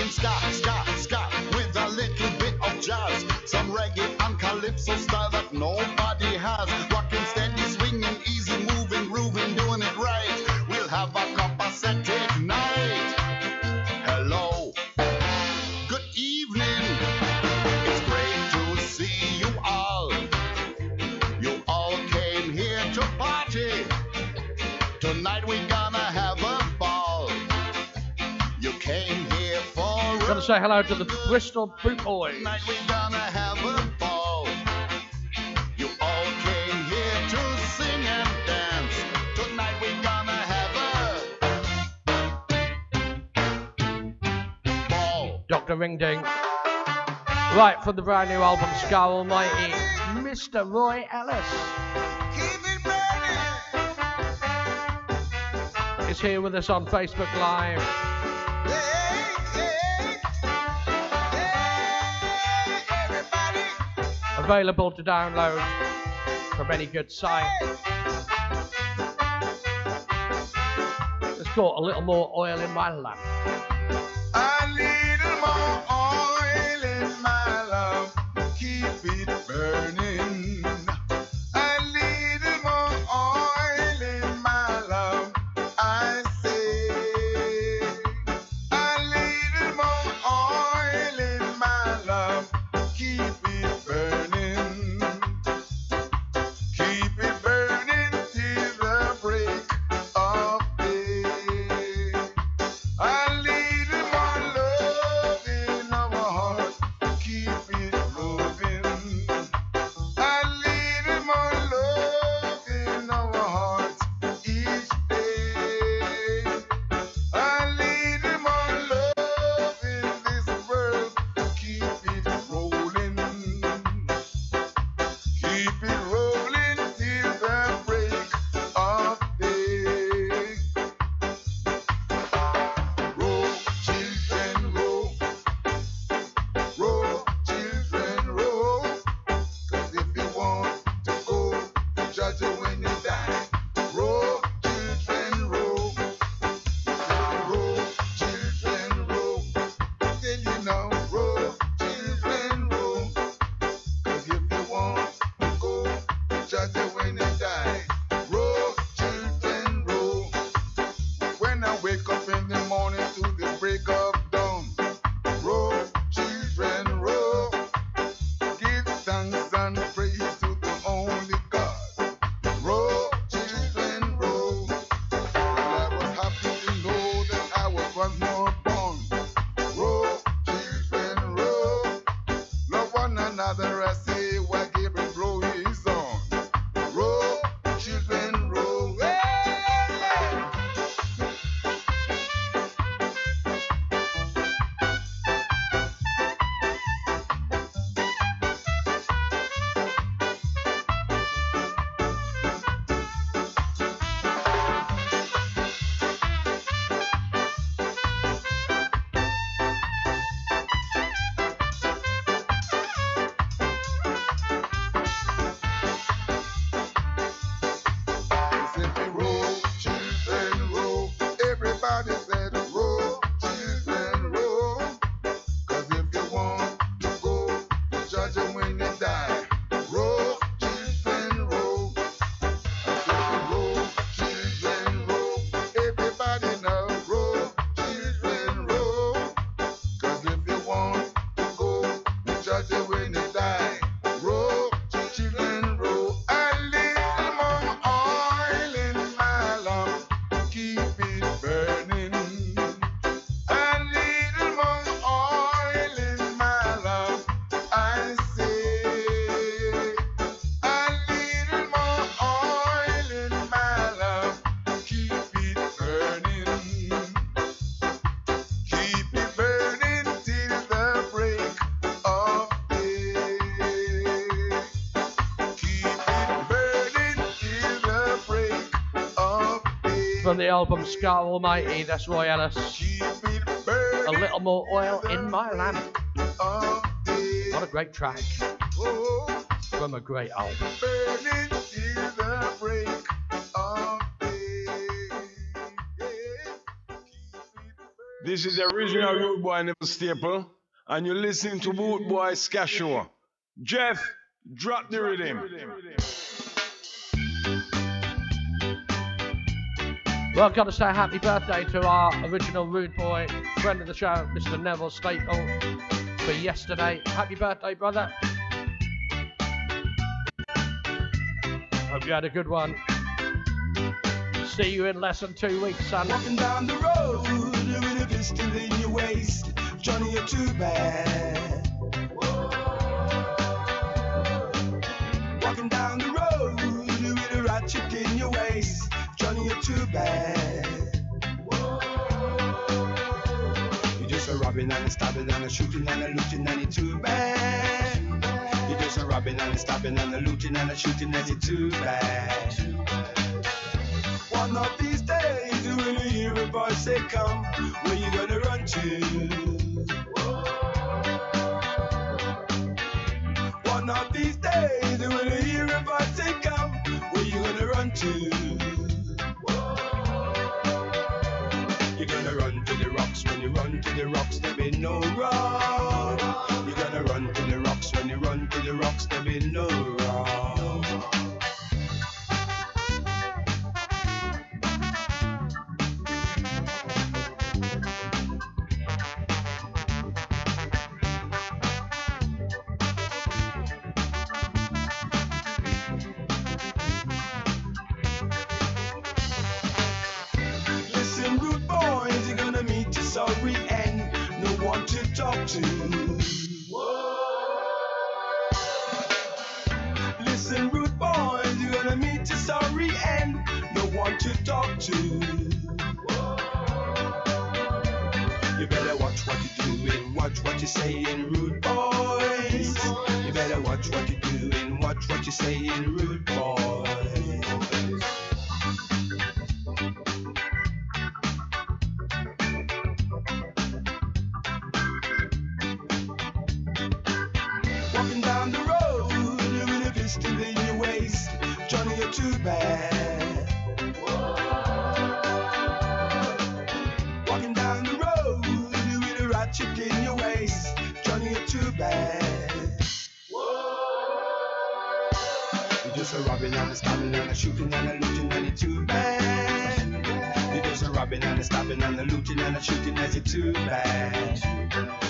Speaker 29: Playing ska, ska, ska with a little bit of jazz. Some reggae and calypso style that nobody
Speaker 5: say hello to the Bristol Boot Boys.
Speaker 29: Tonight we're gonna have a ball. You all came here to sing and dance. Tonight we're gonna have a ball.
Speaker 5: Dr. Ringding. Right, from the brand new album Ska Almighty, Mr. Roy Ellis. Is here with us on Facebook Live. Available to download from any good site. Let's call a little more oil in my lamp.
Speaker 7: The
Speaker 5: album Ska Almighty, that's Roy Ellis. A little more oil in my lamp. What a great track. From a great album.
Speaker 6: This is the original Rude Boy Neville Staple, and you're listening to Boot Boy Ska Show. Jeff, drop the rhythm.
Speaker 5: Well, I've got to say happy birthday to our original rude boy, friend of the show, Mr. Neville Staple, for yesterday. Happy birthday, brother. Hope you had a good one. See you in less than two weeks, son.
Speaker 30: Walking down the road with a pistol in your waist. Johnny, you're too bad. Walking down the road with a ratchet in your waist. Johnny, you're too bad. You're just a robbing and a stabbing and a shooting and a looting and you're too bad. You're just a robbing and a stabbing and a looting and a shooting and you're too bad. One of these days, when you hear a voice say come, where you gonna run to? One of these days, when you hear a voice say come, where you gonna run to? To the rocks, there be no wrong. You're gonna run to the rocks when you run to the rocks, there be no wrong. Talk to. Listen, rude boys, you're gonna meet a sorry end. No one to talk to. You better watch what you're doing, watch what you're saying, rude boys. You better watch what you're doing, watch what you're saying, rude boys. Walking down the road with a pistol in your waist. Johnny, you're too bad. Walking down the road with a ratchet in your waist. Johnny, you're too bad. You're just a robbing and a stabbing and a shooting and a looting and it's too bad. You're just a robbing and a stabbing and a looting and a shooting as it's too bad.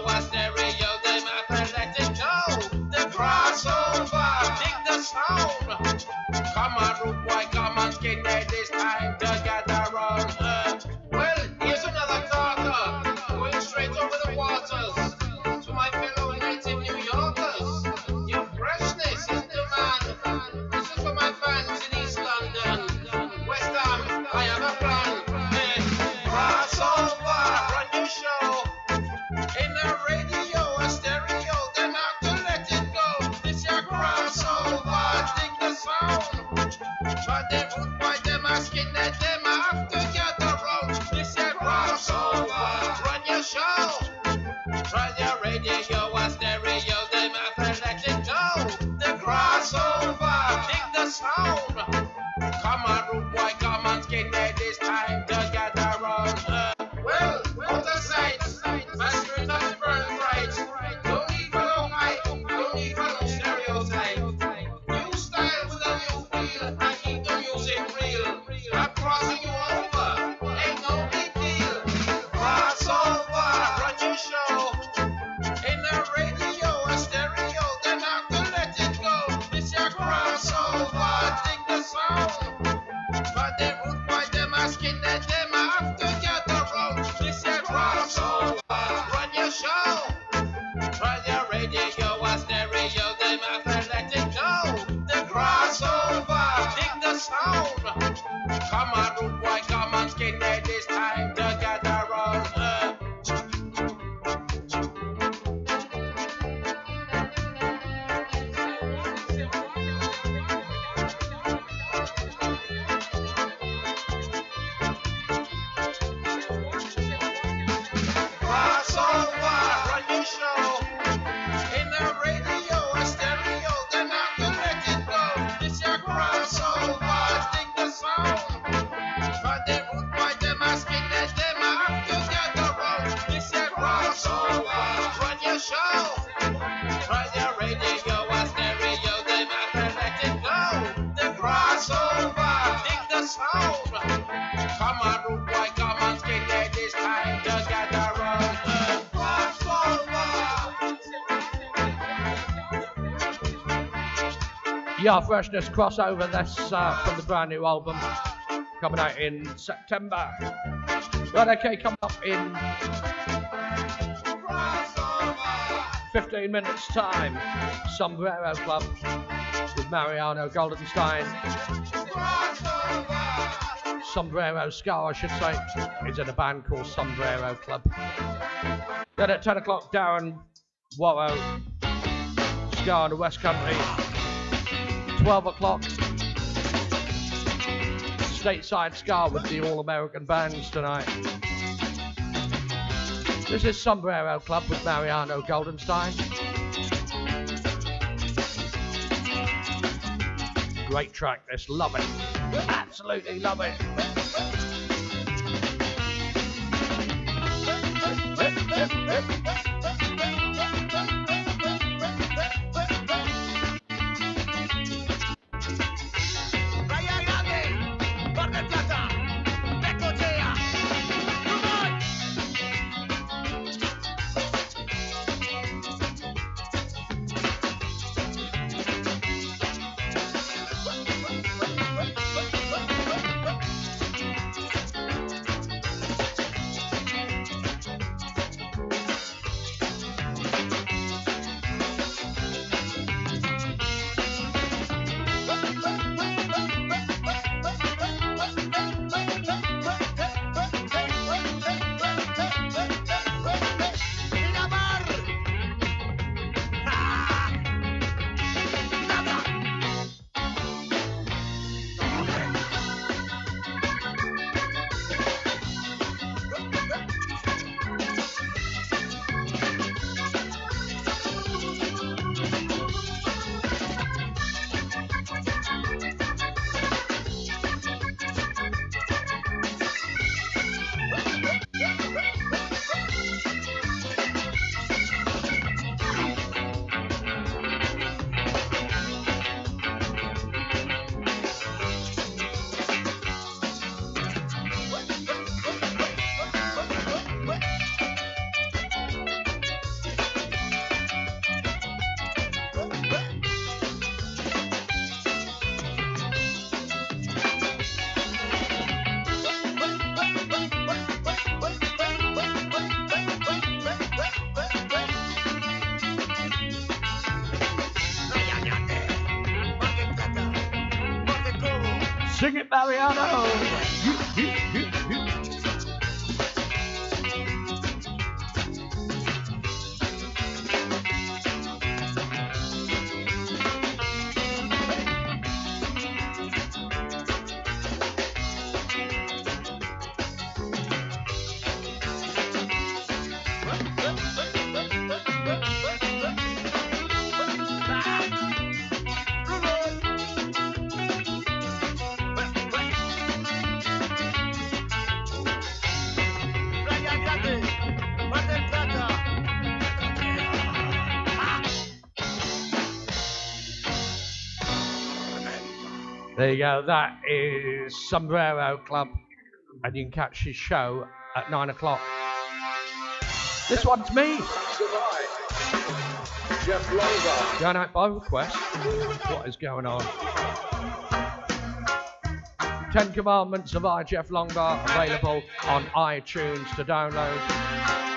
Speaker 5: Why
Speaker 2: come on get at this time. to get Yeah, Freshness crossover. This uh,
Speaker 5: from the brand new album coming out in September. Right, okay, coming up in 15 minutes' time, Sombrero Club with Mariano Goldenstein. Sombrero Ska, I should say, is in a band called Sombrero Club. Then at 10 o'clock, Darren Warrow, Ska in the West Country. 12 o'clock. Stateside Ska with the All American Bands tonight. This is Sombrero Club with Mariano Goldenstein. Great track, this. Love it. Absolutely love it. [LAUGHS] you go. That is Sombrero Club, and you can catch his show at nine o'clock. This one's me.
Speaker 31: Jeff Longer.
Speaker 5: Going out by request. What is going on? Ten Commandments of I, Jeff Longbar. available on iTunes to download.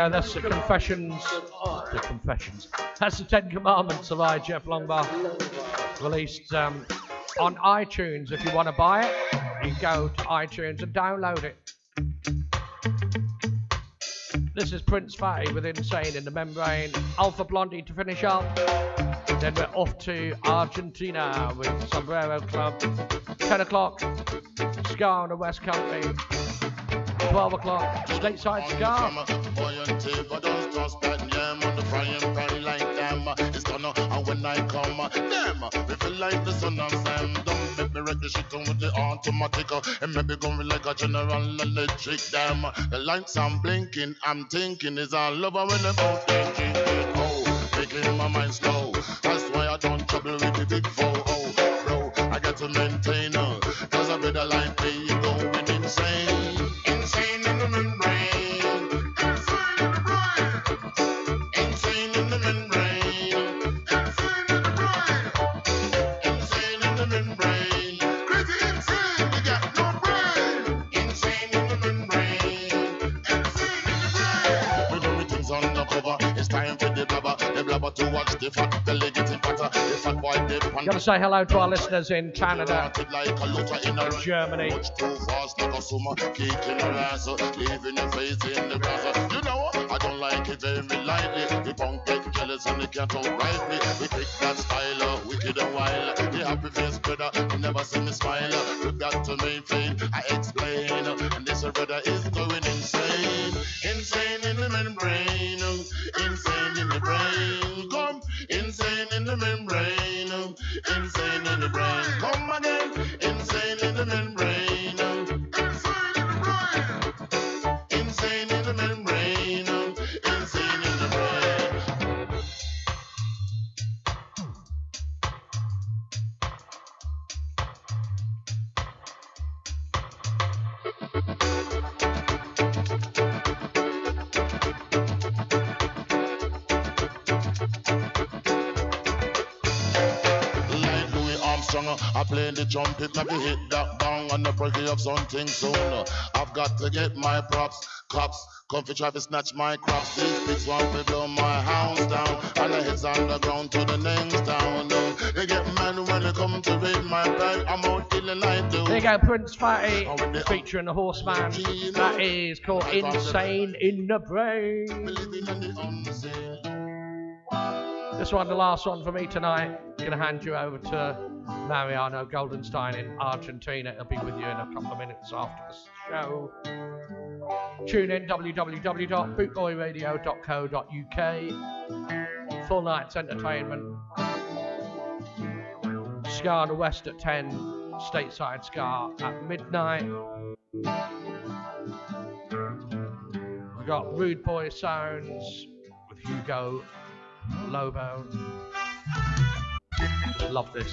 Speaker 5: Go. That's the confessions. The confessions. That's the Ten Commandments of Jeff Longbar. Released um, on iTunes. If you want to buy it, you go to iTunes and download it. This is Prince Fatty with Insane in the Membrane. Alpha Blondy to finish up. Then we're off to Argentina with Sombrero Club. 10 o'clock, Ska on the West Country. 12 o'clock, Stateside Ska.
Speaker 29: Buoyancy, but don't trust that yam on the frying pan like them. It's gonna, and when I come, them, we feel like the sun of them. Don't make me wreck the shit on with the automatic. And maybe going like a general electric. The lights I'm blinking, I'm thinking is all over when the boat they drinking. Oh, making my mind slow. That's why I don't trouble with the big four. Oh, bro, I got to maintain fat boy dip on
Speaker 5: Got to say hello to our listeners in Canada,
Speaker 29: like a looter in
Speaker 5: Germany.
Speaker 29: too fast like a summer kicking her ass, leaving your face in the grass. You know, I don't like it very lightly. The punk get jealous and they can't outright me. We pick that style, wicked and wild. The happy face brother, you never see me smile. You got to maintain, I explain. And this brother is going insane. Insane in the membrane. uh, Insane in the brain. I play the trumpet, maybe hit that bang on the breaking of something soon. I've got to get my props, cops. Come for try to snatch my crops. These pigs want to blow my house down. And the heads on the ground to the names down. uh. They get mad when they come to raid my bag. I'm out killing like do.
Speaker 5: There you go, Prince Fatty featuring the Horseman. That is called Insane in the Brain. This one, the last one for me tonight. I'm Gonna hand you over to Mariano Goldenstein in Argentina. He'll be with you in a couple of minutes after the show. Tune in www.bootboyradio.co.uk. Full night's entertainment. Ska the West at 10, Stateside Ska at midnight. We've got Rude Boy Sounds with Hugo Lobo. Love this.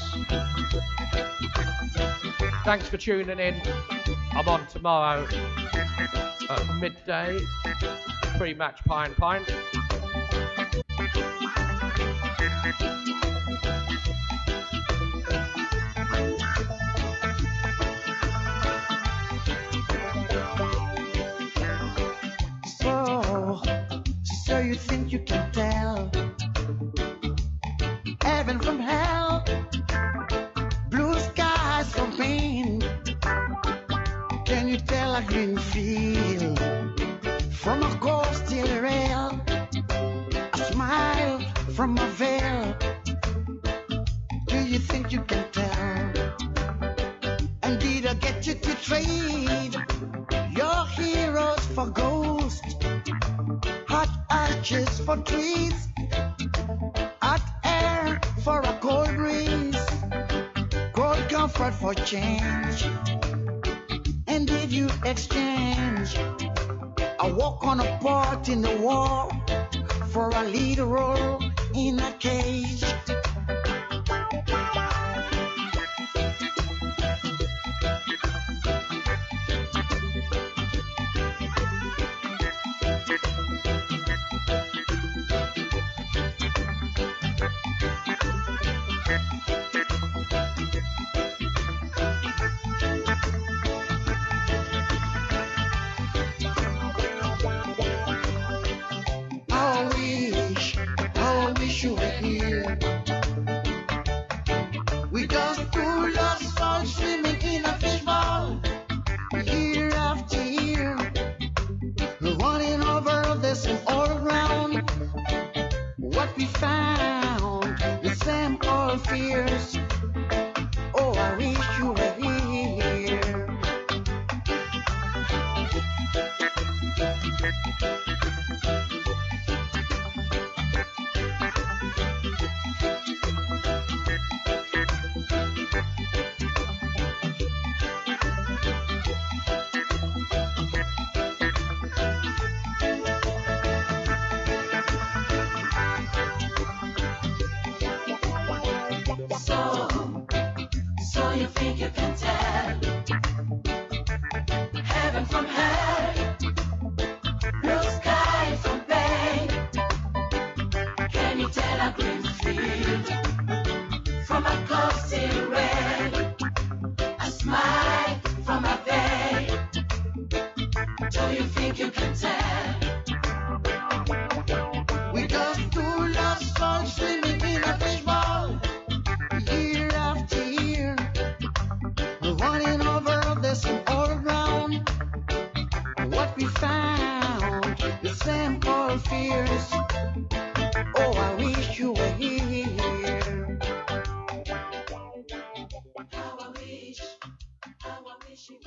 Speaker 5: Thanks for tuning in. I'm on tomorrow at midday. Pre match Pine Pine.
Speaker 27: So, so you think you can tell you feel from a ghost till rail, a smile from a veil? Do you think you can tell? And did I get you to trade your heroes for ghosts? Hot arches for trees, hot air for a cold breeze, cold comfort for change. You exchange a walk on a part in the wall for a lead role in a cage?